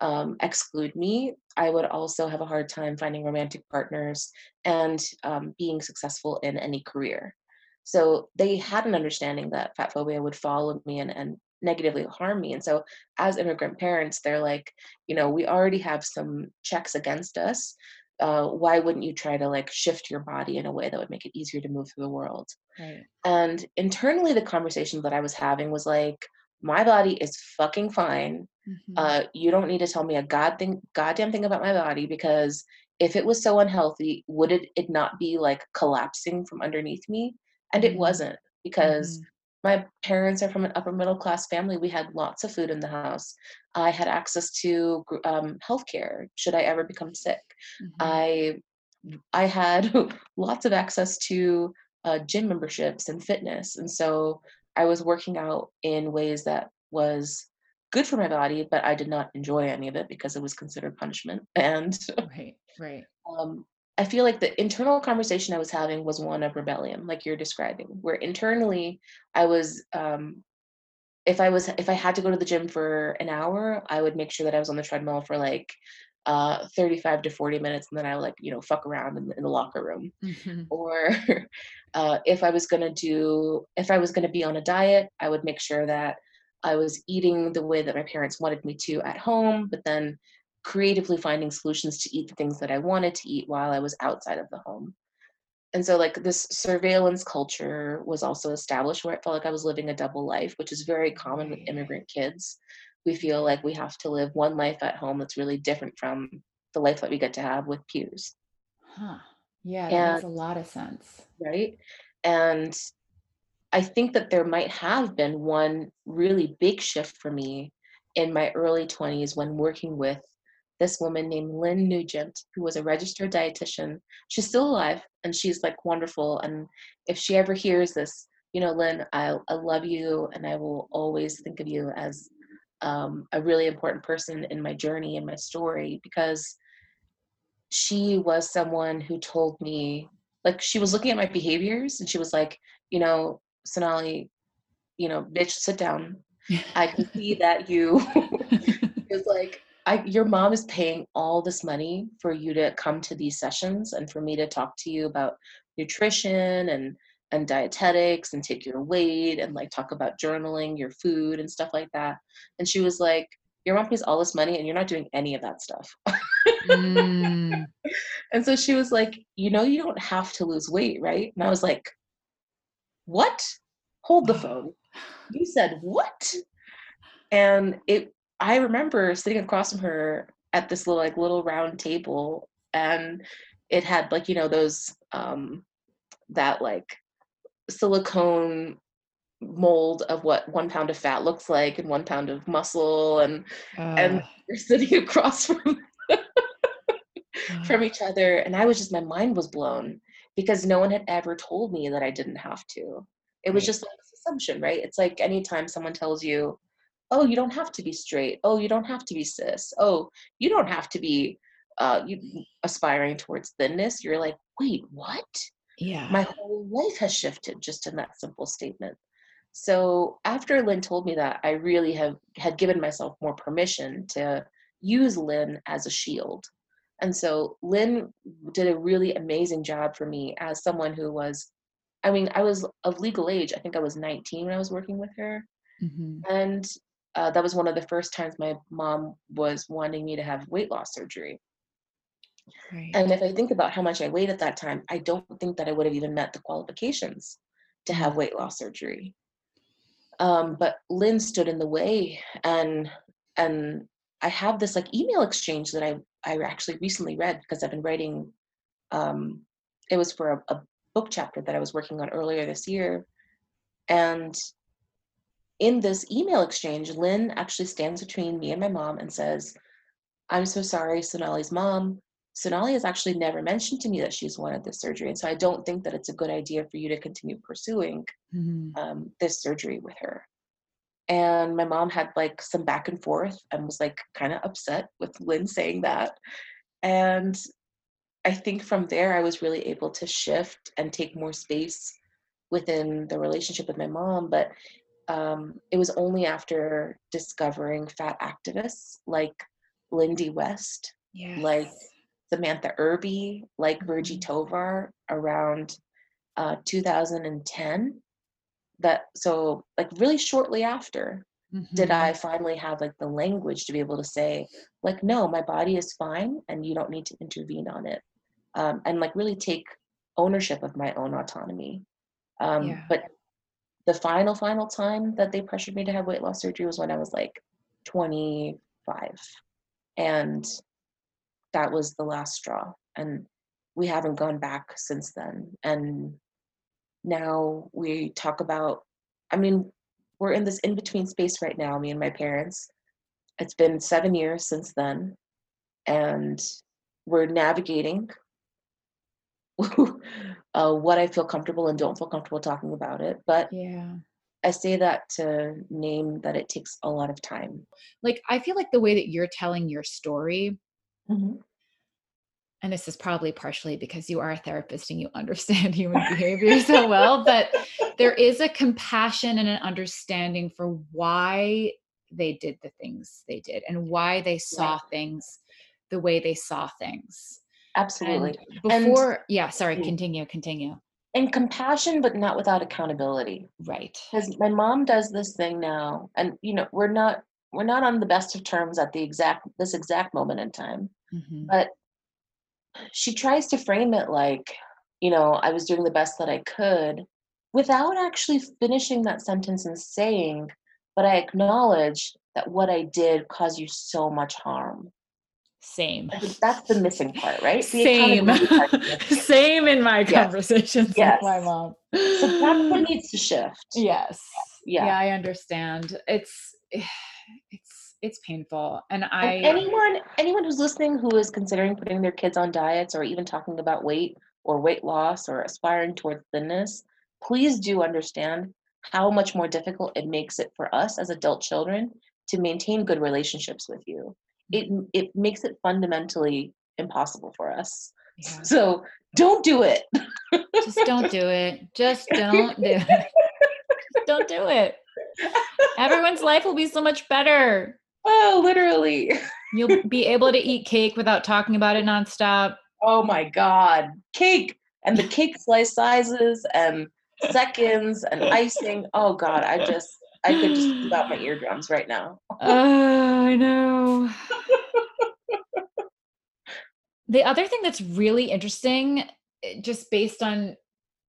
um, exclude me, I would also have a hard time finding romantic partners and, um, being successful in any career. So, they had an understanding that fat phobia would follow me and and negatively harm me, and so, as immigrant parents, they're like, you know, "We already have some checks against us, uh, why wouldn't you try to, like, shift your body in a way that would make it easier to move through the world?" Right. And internally, the conversation that I was having was like, "My body is fucking fine. Mhm. Uh, you don't need to tell me a god thing goddamn thing about my body because if it was so unhealthy, would it it not be, like, collapsing from underneath me?" And it Mm. wasn't because Mhm. My parents are from an upper middle class family, we had lots of food in the house. I had access to um, healthcare should I ever become sick. Mhm. I had lots of access to, uh, gym memberships and fitness, and so I was working out in ways that was good for my body, but I did not enjoy any of it because it was considered punishment, and Right, right. um, I feel like the internal conversation I was having was one of rebellion, like you're describing, where internally I was, um if I was if I had to go to the gym for an hour, I would make sure that I was on the treadmill for, like, uh, 35 to 40 minutes, and then I would, like, you know, fuck around in the in the locker room. Mhm. Or, uh, if I was gonna do if I was gonna be on a diet, I would make sure that I was eating the way that my parents wanted me to at home, but then creatively finding solutions to eat the things that I wanted to eat while I was outside of the home. And so, like, this surveillance culture was also established where it felt like I was living a double life, which is very common with mm. immigrant kids. We feel like we have to live one life at home that's really different from the life that we get to have with peers. Huh. Yeah, that and, makes a lot of sense. Right. And I think that there might have been one really big shift for me in my early 20s when working with this woman named Lynn Nugent, who was a registered dietitian. She's still alive and she's like wonderful. And if she ever hears this, you know, Lynn, I, I love you and I will always think of you as um, a really important person in my journey and my story because she was someone who told me, like, she was looking at my behaviors and she was like, you know, Sonalee, you know, bitch, sit down. I can see that you is like I, your mom is paying all this money for you to come to these sessions and for me to talk to you about nutrition and and dietetics and take your weight and like talk about journaling your food and stuff like that. And she was like your mom pays all this money and you're not doing any of that stuff. Mm. and so she was like you know you don't have to lose weight right? And i was like what? Hold the phone. You said what? And it I remember sitting across from her at this little like little round table and it had like you know those um that like silicone mold of what one pound of fat looks like and one pound of muscle and uh. and you're sitting across from from each other and i was just my mind was blown because no one had ever told me that i didn't have to it was right. just like this assumption right it's like anytime someone tells you oh you don't have to be straight. Oh you don't have to be cis. Oh you don't have to be uh, you, aspiring towards thinness. You're like wait what? Yeah. My whole life has shifted just in that simple statement. So after lynn told me that i really have had given myself more permission to use lynn as a shield. And so lynn did a really amazing job for me as someone who was i mean i was of legal age. I think i was 19 when i was working with her. Mm-hmm. and uh, that was one of the first times my mom was wanting me to have weight loss surgery. Right. And if I think about how much I weighed at that time, I don't think that I would have even met the qualifications to have mm. weight loss surgery. Um, but Lynn stood in the way, and and I have this like email exchange that I I actually recently read because I've been writing. Um, it was for a, a book chapter that I was working on earlier this year, and in this email exchange, Lynn actually stands between me and my mom and says, I'm so sorry, Sonalee's mom. Sonalee has actually never mentioned to me that she's wanted this surgery. And so I don't think that it's a good idea for you to continue pursuing mm-hmm. um, this surgery with her. And my mom had like some back and forth and was like kind of upset with Lynn saying that. And I think from there, I was really able to shift and take more space within the relationship with my mom. But um, it was only after discovering fat activists like Lindy West, yes. like Samantha Irby, like Virgie mm-hmm. Tovar around uh, 2010 that so like really shortly after mm-hmm. did I finally have like the language to be able to say like no my body is fine and you don't need to intervene on it um, and like really take ownership of my own autonomy um, yeah. but the final final time that they pressured me to have weight loss surgery was when I was like 25 and that was the last straw. And we haven't gone back since then. And now we talk about I mean we're in this in between space right now me and my parents. It's been 7 years since then. And we're navigating uh, what I feel comfortable and don't feel comfortable talking about it. But yeah, I say that to name that it takes a lot of time. Like I feel like the way that you're telling your story. Mm-hmm. And this is probably partially because you are a therapist and you understand human behavior so well, but there is a compassion and an understanding for why they did the things they did and why they saw things the way they saw things Absolutely. And before, and, yeah, sorry, mm. continue, continue. And compassion, but not without accountability. Right. Because my mom does this thing now, and you know, we're not we're not on the best of terms at the exact this exact moment in time. Mhm. But she tries to frame it like, you know, I was doing the best that I could without actually finishing that sentence and saying, but I acknowledge that what I did caused you so much harm. Same. That's the missing part, right? The Same. part. Same in my Yes. conversations Yes. with my mom. So that's what needs to shift. Yes. Yeah. Yeah, I understand. It's it's it's painful. And I And anyone anyone who's listening who is considering putting their kids on diets or even talking about weight or weight loss or aspiring towards thinness, please do understand how much more difficult it makes it for us as adult children to maintain good relationships with you. It it makes it fundamentally impossible for us. yeah, So don't do it. just don't do it. Just don't do it. Don't do it. Everyone's life will be so much better. Oh, literally. You'll be able to eat cake without talking about it nonstop. Oh my god. Cake and the cake slice sizes and seconds and icing. Oh god, I just I could just pull out my eardrums right now. Oh, I know. the other thing that's really interesting, eh, just based on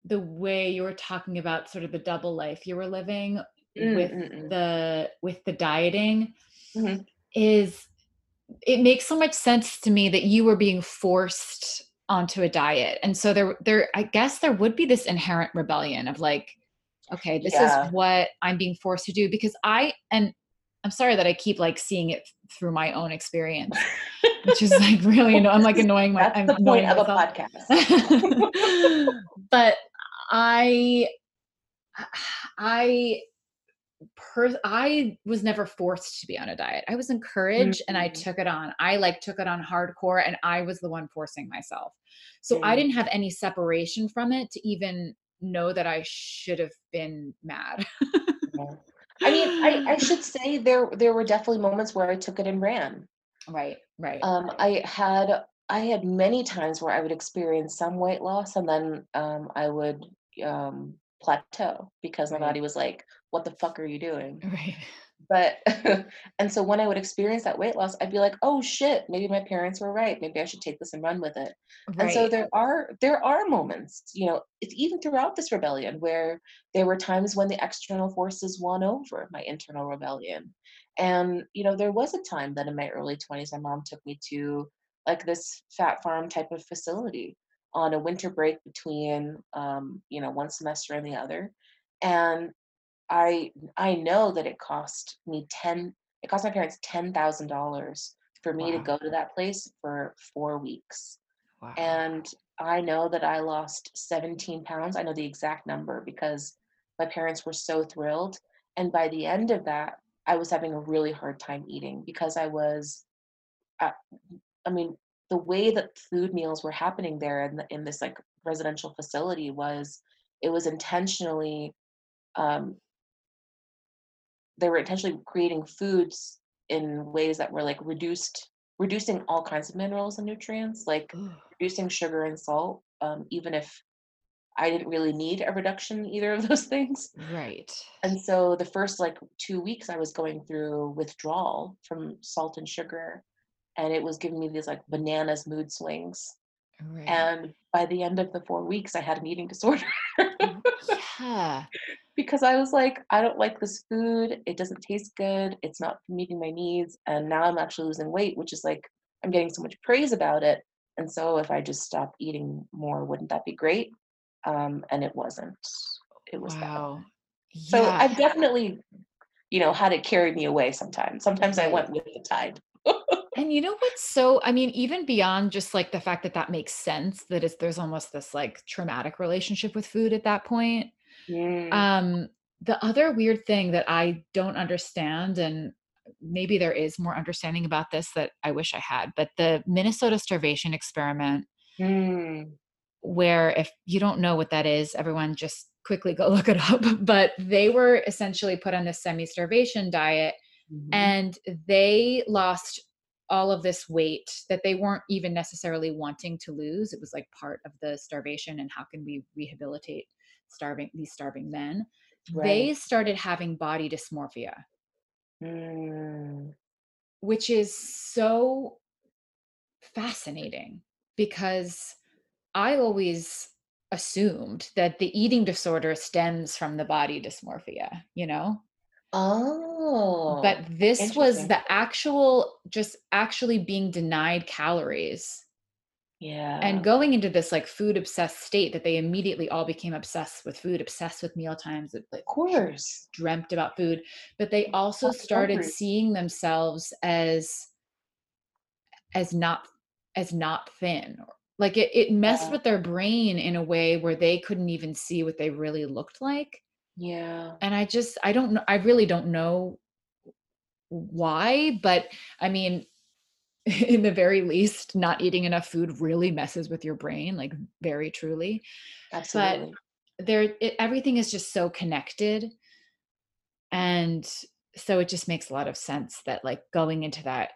the way you were talking about sort of the double life you were living Mm, with the with the dieting Mhm. is it makes so much sense to me that you were being forced onto a diet and so there there i guess there would be this inherent rebellion of like okay this Yeah. is what i'm being forced to do because i and i'm sorry that i keep like seeing it through my own experience which is like really anno- i'm like annoying my That's I'm the point of a podcast. but I I per I was never forced to be on a diet. I was encouraged and I Mhm. took it on. I like took it on hardcore and I was the one forcing myself. So I Mm. didn't have any separation from it to even know that I should have been mad. Yeah. I mean, I, I should say there there were definitely moments where I took it and ran. right, right. Um, I had I had many times where I would experience some weight loss and then um, I would um, plateau because my Right. body was like, "What the fuck are you doing?" right. But and so when I would experience that weight loss, I'd be like, "Oh shit, maybe my parents were right. Maybe I should take this and run with it." And so there are there are moments, you know, it's even throughout this rebellion where there were times when the external forces won over my internal rebellion. And you know, there was a time that in my early 20s my mom took me to like this fat farm type of facility on a winter break between um, you know, one semester and the other. And I I know that it cost me 10 it cost my parents $10,000 for me to go to that place for 4 weeks. Wow. And I know that I lost 17 pounds. I know the exact number because my parents were so thrilled. And by the end of that, I was having a really hard time eating because I was, uh, I mean, the way that food meals were happening there in, the, in this like residential facility was, it was intentionally, um, they were intentionally creating foods in ways that were like reduced, reducing all kinds of minerals and nutrients, like reducing sugar and salt, um, even if I didn't really need a reduction either of those things. right. And so the first like two weeks I was going through withdrawal from salt and sugar. And it was giving me these like bananas mood swings. Right. And by the end of the four weeks, I had an eating disorder yeah. Because I was like, I don't like this food. It doesn't taste good. It's not meeting my needs. And now I'm actually losing weight, which is like, I'm getting so much praise about it. And so if I just stop eating more, wouldn't that be great? Um, and it wasn't. It was bad. Wow. So yeah. I've definitely, you know, had it carry me away sometimes. Sometimes I went with the tide. And you know what's so I mean even beyond just like the fact that that makes sense that is there's almost this like traumatic relationship with food at that point. Mm, Um the other weird thing that I don't understand and maybe there is more understanding about this that I wish I had, but the Minnesota starvation experiment mm, where if you don't know what that is, everyone just quickly go look it up, but they were essentially put on this semi-starvation diet mhm. and they lost all of this weight that they weren't even necessarily wanting to lose. It was like part of the starvation and how can we rehabilitate starving these starving men they started having body dysmorphia Mm. which is so fascinating because I always assumed that the eating disorder stems from the body dysmorphia, you know? Oh, But this was the actual just actually being denied calories Yeah. and going into this like food obsessed state that they immediately all became obsessed with food, obsessed with meal times, like Of course. dreamt about food, but they also of started calories. seeing themselves as as not as not thin. Like it, it messed Yeah. with their brain in a way where they couldn't even see what they really looked like. Yeah. And I just I don't know I really don't know why, but I mean in the very least not eating enough food really messes with your brain like very truly. Absolutely. But there it, everything is just so connected and so it just makes a lot of sense that like going into that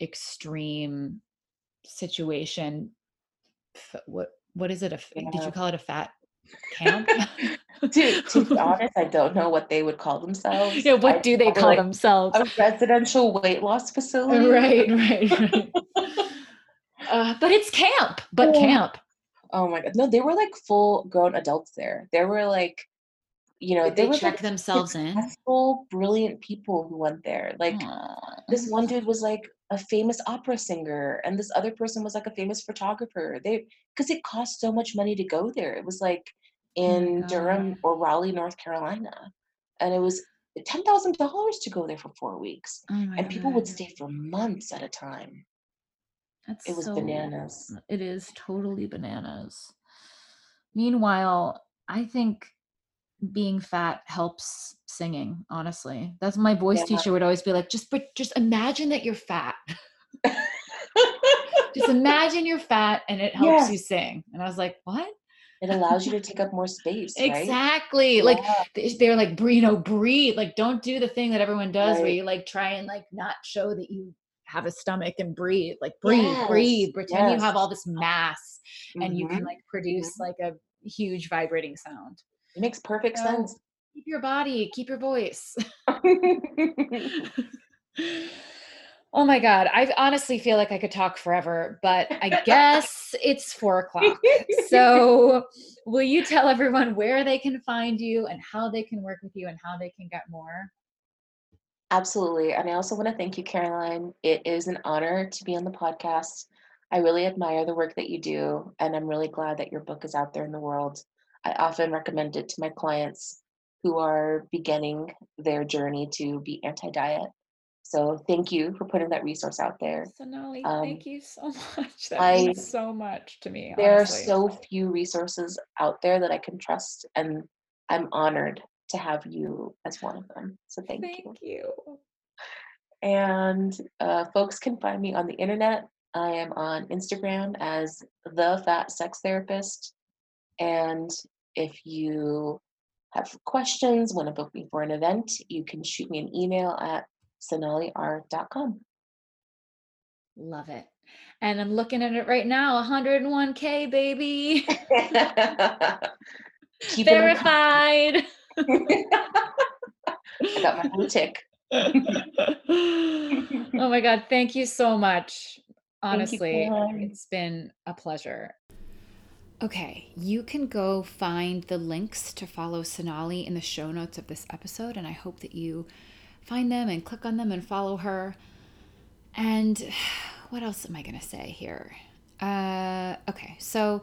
extreme situation what what is it a f- did you call it a fat camp to to be honest, I don't know what they would call themselves. yeah what I'd do they call like, themselves a residential weight loss facility. right right right uh, but it's camp but camp Oh my god. No, they were like full grown adults there. There were like, you know, Did they they were check like themselves in successful, brilliant people who went there. Like Aw. this one dude was like a famous opera singer, and this other person was like a famous photographer. They because it cost so much money to go there. It was like Oh in Durham or Raleigh, North Carolina, and it was ten thousand dollars to go there for four weeks, oh and people would stay for months at a time. That's It was so bananas. it is totally bananas. Meanwhile, I think being fat helps singing, honestly. That's my voice Yeah. teacher would always be like, just but just imagine that you're fat. just imagine you're fat and it helps you sing. And I was like, what? It allows you to take up more space, right? Exactly. Like Yeah. they're like, "Bre- you know, breathe. Like, don't do the thing that everyone does where you like try and like not show that you have a stomach and breathe. Like, breathe, Yes. breathe. Pretend you have all this mass and you can Mhm. like produce like a huge vibrating sound. It makes perfect So sense. keep your body, keep your voice. oh my God. I honestly feel like I could talk forever, but I guess it's four o'clock. So, will you tell everyone where they can find you and how they can work with you and how they can get more? Absolutely. And I also want to thank you, Caroline. It is an honor to be on the podcast. I really admire the work that you do, and I'm really glad that your book is out there in the world. I often recommend it to my clients who are beginning their journey to be anti diet. So thank you for putting that resource out there. Sonalee, Um, thank you so much. That I- means so much to me. there are so few resources out there that I can trust, and I'm honored to have you as one of them. So thank, you. Thank you. And uh, folks can find me on the internet. I am on Instagram as the Fat Sex Therapist. And if you have questions, want to book me for an event, you can shoot me an email at sonaliart.com. Love it. And I'm looking at it right now 101K, baby. Keep it in con- Verified. I got my blue tick. oh my God. Thank you so much. Thank you, Honestly, it's been a pleasure. Okay, you can go find the links to follow Sonalee in the show notes of this episode, and I hope that you find them and click on them and follow her. And what else am I going to say here? Uh, okay, so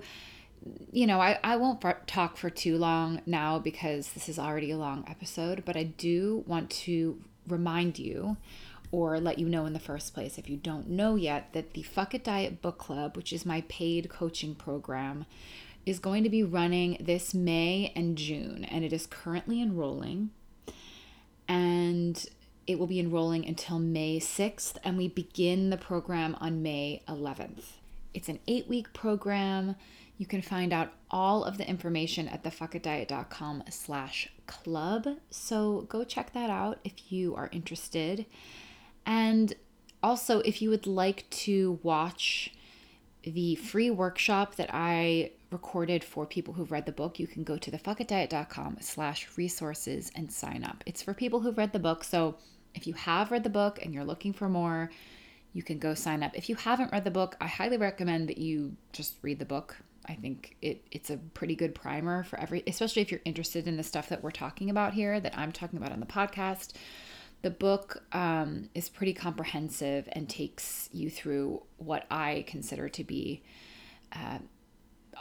you know, I, I won't talk for too long now because this is already a long episode, but I do want to remind you or let you know in the first place, if you don't know yet, that the Fuck It Diet Book Club, which is my paid coaching program, is going to be running this May and June, and it is currently enrolling. And it will be enrolling until May 6th, and we begin the program on May 11th. It's an eight week program. You can find out all of the information at thefuckitdiet.com slash club. So go check that out if you are interested. And also, if you would like to watch the free workshop that I recorded for people who've read the book, you can go to thefuckitdiet.com slash resources and sign up. It's for people who've read the book, so If you have read the book and you're looking for more, you can go sign up. If you haven't read the book, I highly recommend that you just read the book. I think it, it's a pretty good primer for every, especially if you're interested in the stuff that we're talking about here, that I'm talking about on the podcast. The book um, is pretty comprehensive and takes you through what I consider to be uh,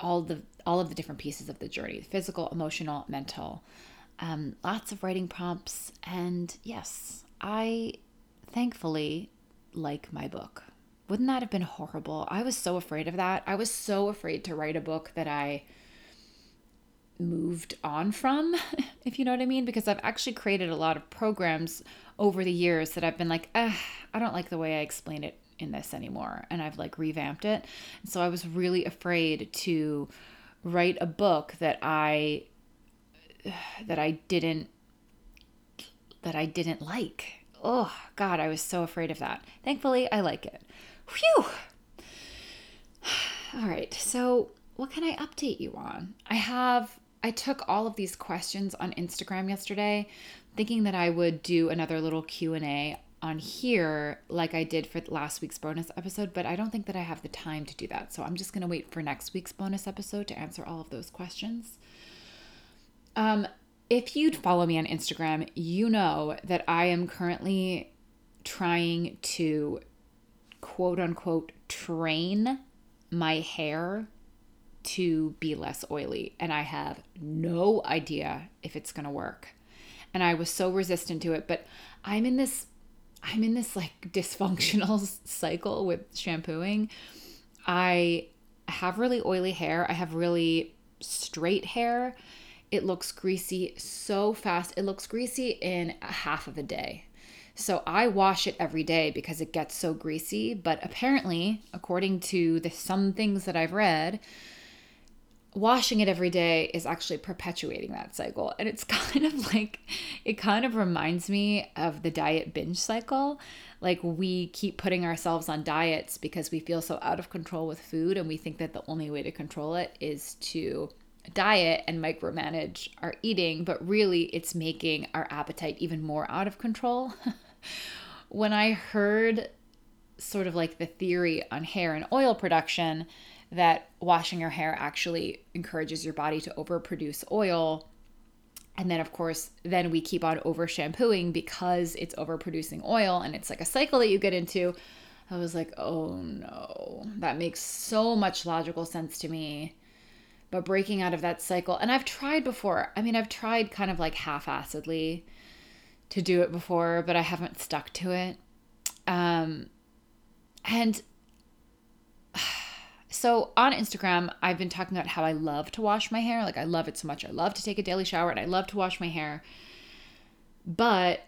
all the all of the different pieces of the journey: physical, emotional, mental. Um, lots of writing prompts, and yes, I thankfully like my book. Wouldn't that have been horrible? I was so afraid of that. I was so afraid to write a book that I moved on from, if you know what I mean, because I've actually created a lot of programs over the years that I've been like, I don't like the way I explain it in this anymore. And I've like revamped it. And so I was really afraid to write a book that I that I didn't that I didn't like oh god i was so afraid of that thankfully i like it Whew. all right so what can i update you on i have i took all of these questions on instagram yesterday thinking that i would do another little q&a on here like i did for last week's bonus episode but i don't think that i have the time to do that. So i'm just going to wait for next week's bonus episode to answer all of those questions. Um if you'd follow me on Instagram, you know that I am currently trying to quote unquote train my hair to be less oily. And I have no idea if it's going to work. And I was so resistant to it, but I'm in this I'm in this like dysfunctional cycle with shampooing. I have really oily hair. I have really straight hair it looks greasy so fast. It looks greasy in a half of a day. So I wash it every day because it gets so greasy. But apparently, according to the some things that I've read, washing it every day is actually perpetuating that cycle. And it's kind of like, it kind of reminds me of the diet binge cycle. Like we keep putting ourselves on diets because we feel so out of control with food and we think that the only way to control it is to diet and micromanage our eating, but really it's making our appetite even more out of control. when I heard sort of like the theory on hair and oil production that washing your hair actually encourages your body to overproduce oil. And then, of course, then we keep on over shampooing because it's overproducing oil and it's like a cycle that you get into. I was like, oh no, that makes so much logical sense to me but breaking out of that cycle. And I've tried before. I mean, I've tried kind of like half assedly to do it before, but I haven't stuck to it. Um, and so on Instagram, I've been talking about how I love to wash my hair. Like, I love it so much. I love to take a daily shower and I love to wash my hair. But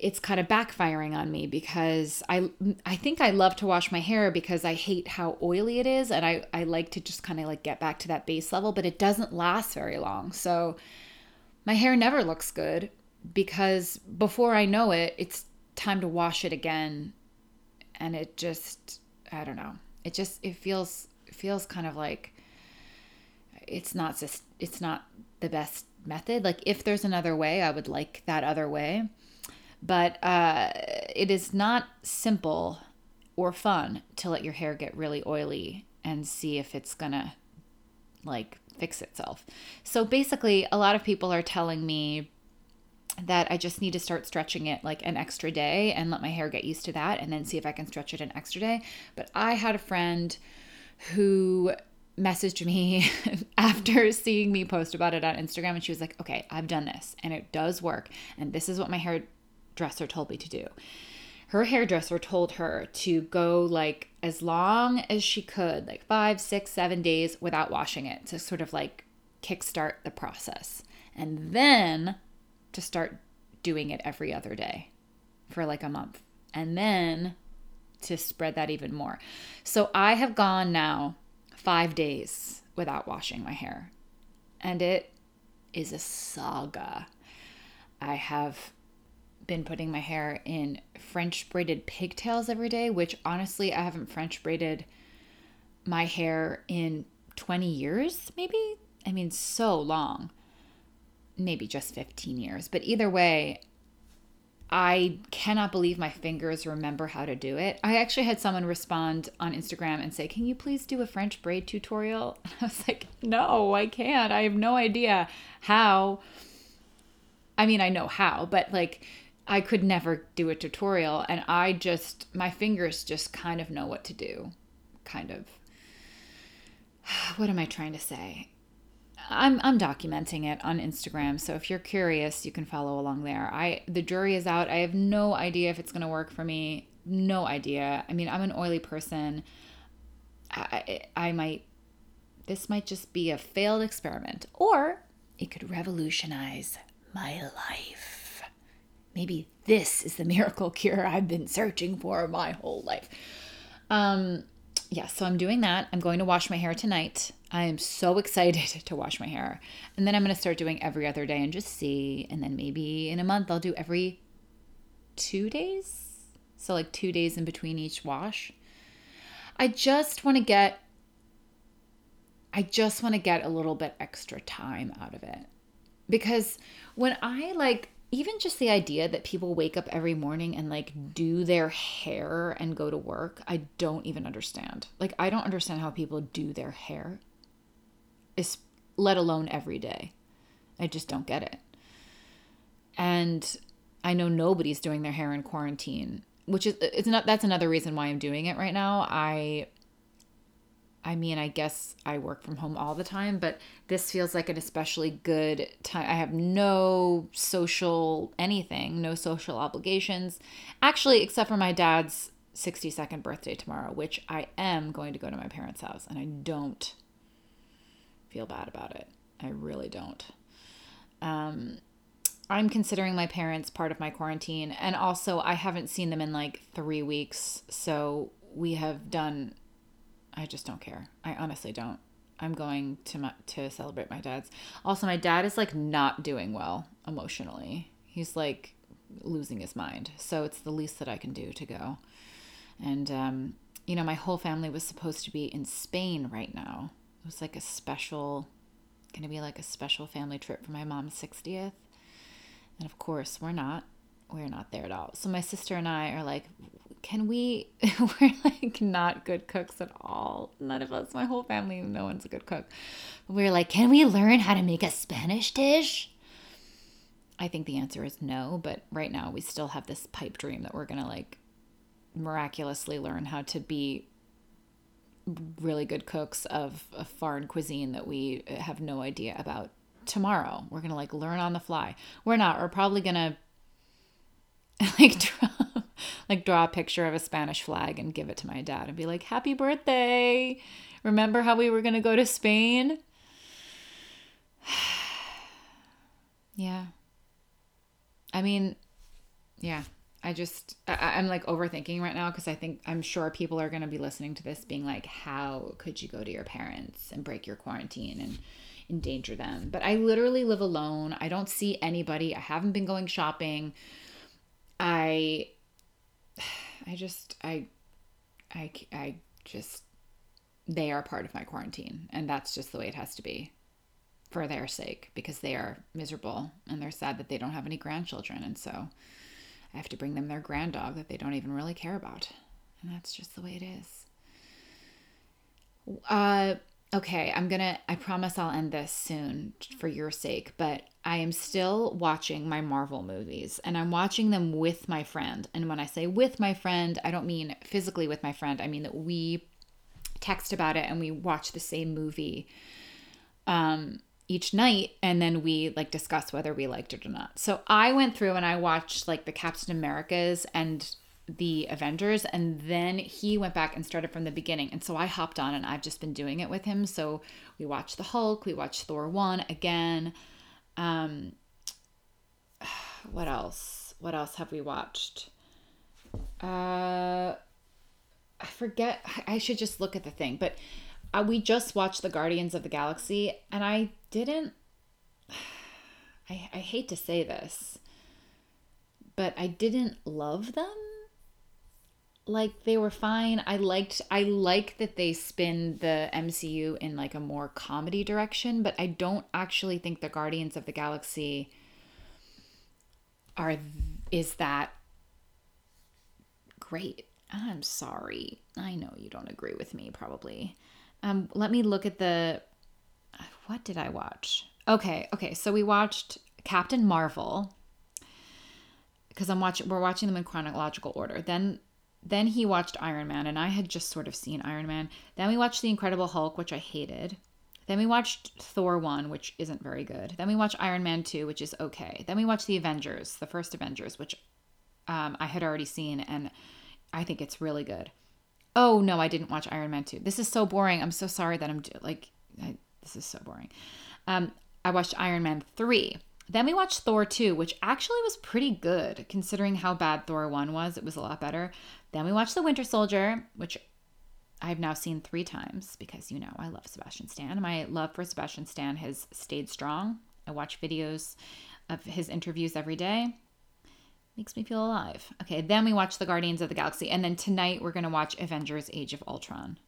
it's kind of backfiring on me because I I think I love to wash my hair because I hate how oily it is and I I like to just kind of like get back to that base level but it doesn't last very long. So my hair never looks good because before I know it it's time to wash it again and it just I don't know. It just it feels feels kind of like it's not just it's not the best method. Like if there's another way, I would like that other way but uh, it is not simple or fun to let your hair get really oily and see if it's gonna like fix itself. So basically, a lot of people are telling me that I just need to start stretching it like an extra day and let my hair get used to that and then see if I can stretch it an extra day. But I had a friend who messaged me after seeing me post about it on Instagram and she was like, "Okay, I've done this and it does work and this is what my hairdresser told me to do. Her hairdresser told her to go like as long as she could, like five, six, seven days without washing it to sort of like kickstart the process. And then to start doing it every other day for like a month. And then to spread that even more. So I have gone now five days without washing my hair. And it is a saga. I have been putting my hair in French braided pigtails every day, which honestly, I haven't French braided my hair in 20 years, maybe. I mean, so long. Maybe just 15 years. But either way, I cannot believe my fingers remember how to do it. I actually had someone respond on Instagram and say, Can you please do a French braid tutorial? I was like, No, I can't. I have no idea how. I mean, I know how, but like, I could never do a tutorial. And I just, my fingers just kind of know what to do. Kind of. What am I trying to say? I'm I'm documenting it on Instagram, so if you're curious, you can follow along there. I the jury is out. I have no idea if it's going to work for me. No idea. I mean, I'm an oily person. I I might this might just be a failed experiment or it could revolutionize my life. Maybe this is the miracle cure I've been searching for my whole life. Um yeah, so I'm doing that. I'm going to wash my hair tonight. I am so excited to wash my hair. And then I'm going to start doing every other day and just see. And then maybe in a month, I'll do every two days. So, like two days in between each wash. I just want to get. I just want to get a little bit extra time out of it. Because when I like even just the idea that people wake up every morning and like do their hair and go to work, I don't even understand. Like, I don't understand how people do their hair, is let alone every day. I just don't get it. And I know nobody's doing their hair in quarantine, which is it's not that's another reason why I'm doing it right now. I I mean, I guess I work from home all the time, but this feels like an especially good time. I have no social anything, no social obligations. Actually, except for my dad's 62nd birthday tomorrow, which I am going to go to my parents' house, and I don't feel bad about it. I really don't. Um, I'm considering my parents part of my quarantine, and also I haven't seen them in like three weeks, so we have done I just don't care. I honestly don't. I'm going to my, to celebrate my dad's. Also, my dad is like not doing well emotionally. He's like losing his mind. So it's the least that I can do to go. And um, you know, my whole family was supposed to be in Spain right now. It was like a special going to be like a special family trip for my mom's 60th. And of course, we're not. We're not there at all. So my sister and I are like, can we we're like not good cooks at all. None of us my whole family no one's a good cook. We are like can we learn how to make a spanish dish? I think the answer is no but right now we still have this pipe dream that we're gonna like miraculously learn how to be really good cooks of a foreign cuisine that we have no idea about tomorrow. We're gonna like learn on the fly. We're not we're probably gonna like like draw a picture of a Spanish flag and give it to my dad and be like, "Happy birthday! Remember how we were going to go to Spain?" yeah. I mean, yeah. I just I, am like overthinking right now because I think I'm sure people are going to be listening to this being like, "How could you go to your parents and break your quarantine and endanger them?" But I literally live alone. I don't see anybody. I haven't been going shopping. I I just I I I just they are part of my quarantine and that's just the way it has to be for their sake because they are miserable and they're sad that they don't have any grandchildren and so I have to bring them their grand dog that they don't even really care about. And that's just the way it is. Uh okay, I'm to I promise I'll end this soon for your sake, but I am still watching my Marvel movies and I'm watching them with my friend. And when I say with my friend, I don't mean physically with my friend. I mean that we text about it and we watch the same movie um, each night and then we like discuss whether we liked it or not. So I went through and I watched like the Captain Americas and the Avengers and then he went back and started from the beginning. And so I hopped on and I've just been doing it with him. So we watched the Hulk, we watched Thor 1 again. Um, what else? What else have we watched? Uh, I forget. I should just look at the thing. But uh, we just watched the Guardians of the Galaxy, and I didn't. I, I hate to say this, but I didn't love them like they were fine. I liked I like that they spin the MCU in like a more comedy direction, but I don't actually think the Guardians of the Galaxy are is that great? I'm sorry. I know you don't agree with me, probably. Um, let me look at the. What did I watch? Okay, okay. So we watched Captain Marvel because I'm watching. We're watching them in chronological order. Then, then he watched Iron Man, and I had just sort of seen Iron Man. Then we watched The Incredible Hulk, which I hated. Then we watched Thor 1, which isn't very good. Then we watched Iron Man 2, which is okay. Then we watched The Avengers, the first Avengers, which um, I had already seen, and I think it's really good. Oh, no, I didn't watch Iron Man 2. This is so boring. I'm so sorry that I'm like, I, this is so boring. Um, I watched Iron Man 3. Then we watched Thor 2, which actually was pretty good considering how bad Thor 1 was. It was a lot better. Then we watched The Winter Soldier, which I've now seen three times because you know I love Sebastian Stan. My love for Sebastian Stan has stayed strong. I watch videos of his interviews every day. Makes me feel alive. Okay, then we watch The Guardians of the Galaxy. And then tonight we're going to watch Avengers Age of Ultron.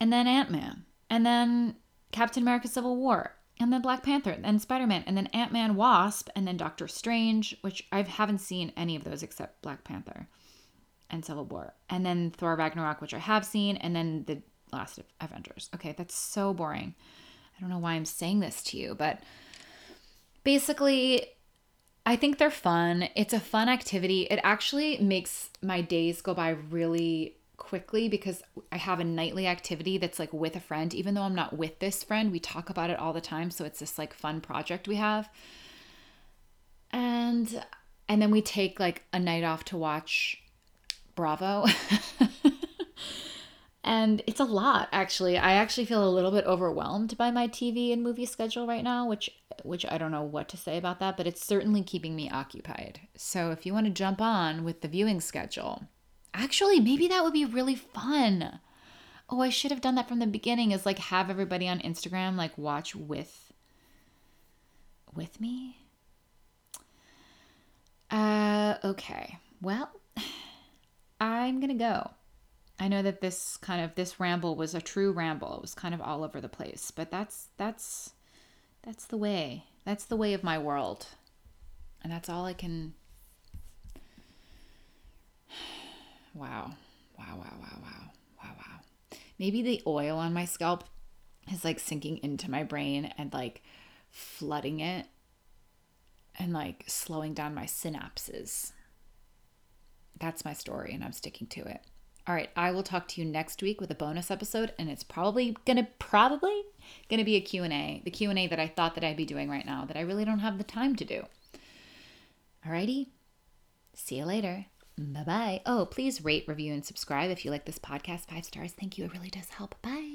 And then Ant Man. And then Captain America Civil War. And then Black Panther. And then Spider Man. And then Ant Man Wasp. And then Doctor Strange, which I haven't seen any of those except Black Panther and Civil War, and then Thor Ragnarok, which I have seen, and then the last Avengers. Okay, that's so boring. I don't know why I'm saying this to you, but basically, I think they're fun. It's a fun activity. It actually makes my days go by really quickly because I have a nightly activity that's like with a friend. Even though I'm not with this friend, we talk about it all the time. So it's this like fun project we have. And and then we take like a night off to watch Bravo. and it's a lot actually. I actually feel a little bit overwhelmed by my TV and movie schedule right now, which which I don't know what to say about that, but it's certainly keeping me occupied. So if you want to jump on with the viewing schedule, actually maybe that would be really fun. Oh, I should have done that from the beginning is like have everybody on Instagram like watch with with me. Uh okay. Well, I'm going to go. I know that this kind of this ramble was a true ramble. It was kind of all over the place, but that's that's that's the way. That's the way of my world. And that's all I can Wow. Wow, wow, wow, wow. Wow, wow. Maybe the oil on my scalp is like sinking into my brain and like flooding it and like slowing down my synapses. That's my story, and I'm sticking to it. All right, I will talk to you next week with a bonus episode, and it's probably gonna probably gonna be a Q&A, the Q&A that I thought that I'd be doing right now that I really don't have the time to do. Alrighty, see you later. Bye bye. Oh, please rate, review, and subscribe if you like this podcast. Five stars. Thank you. It really does help. Bye.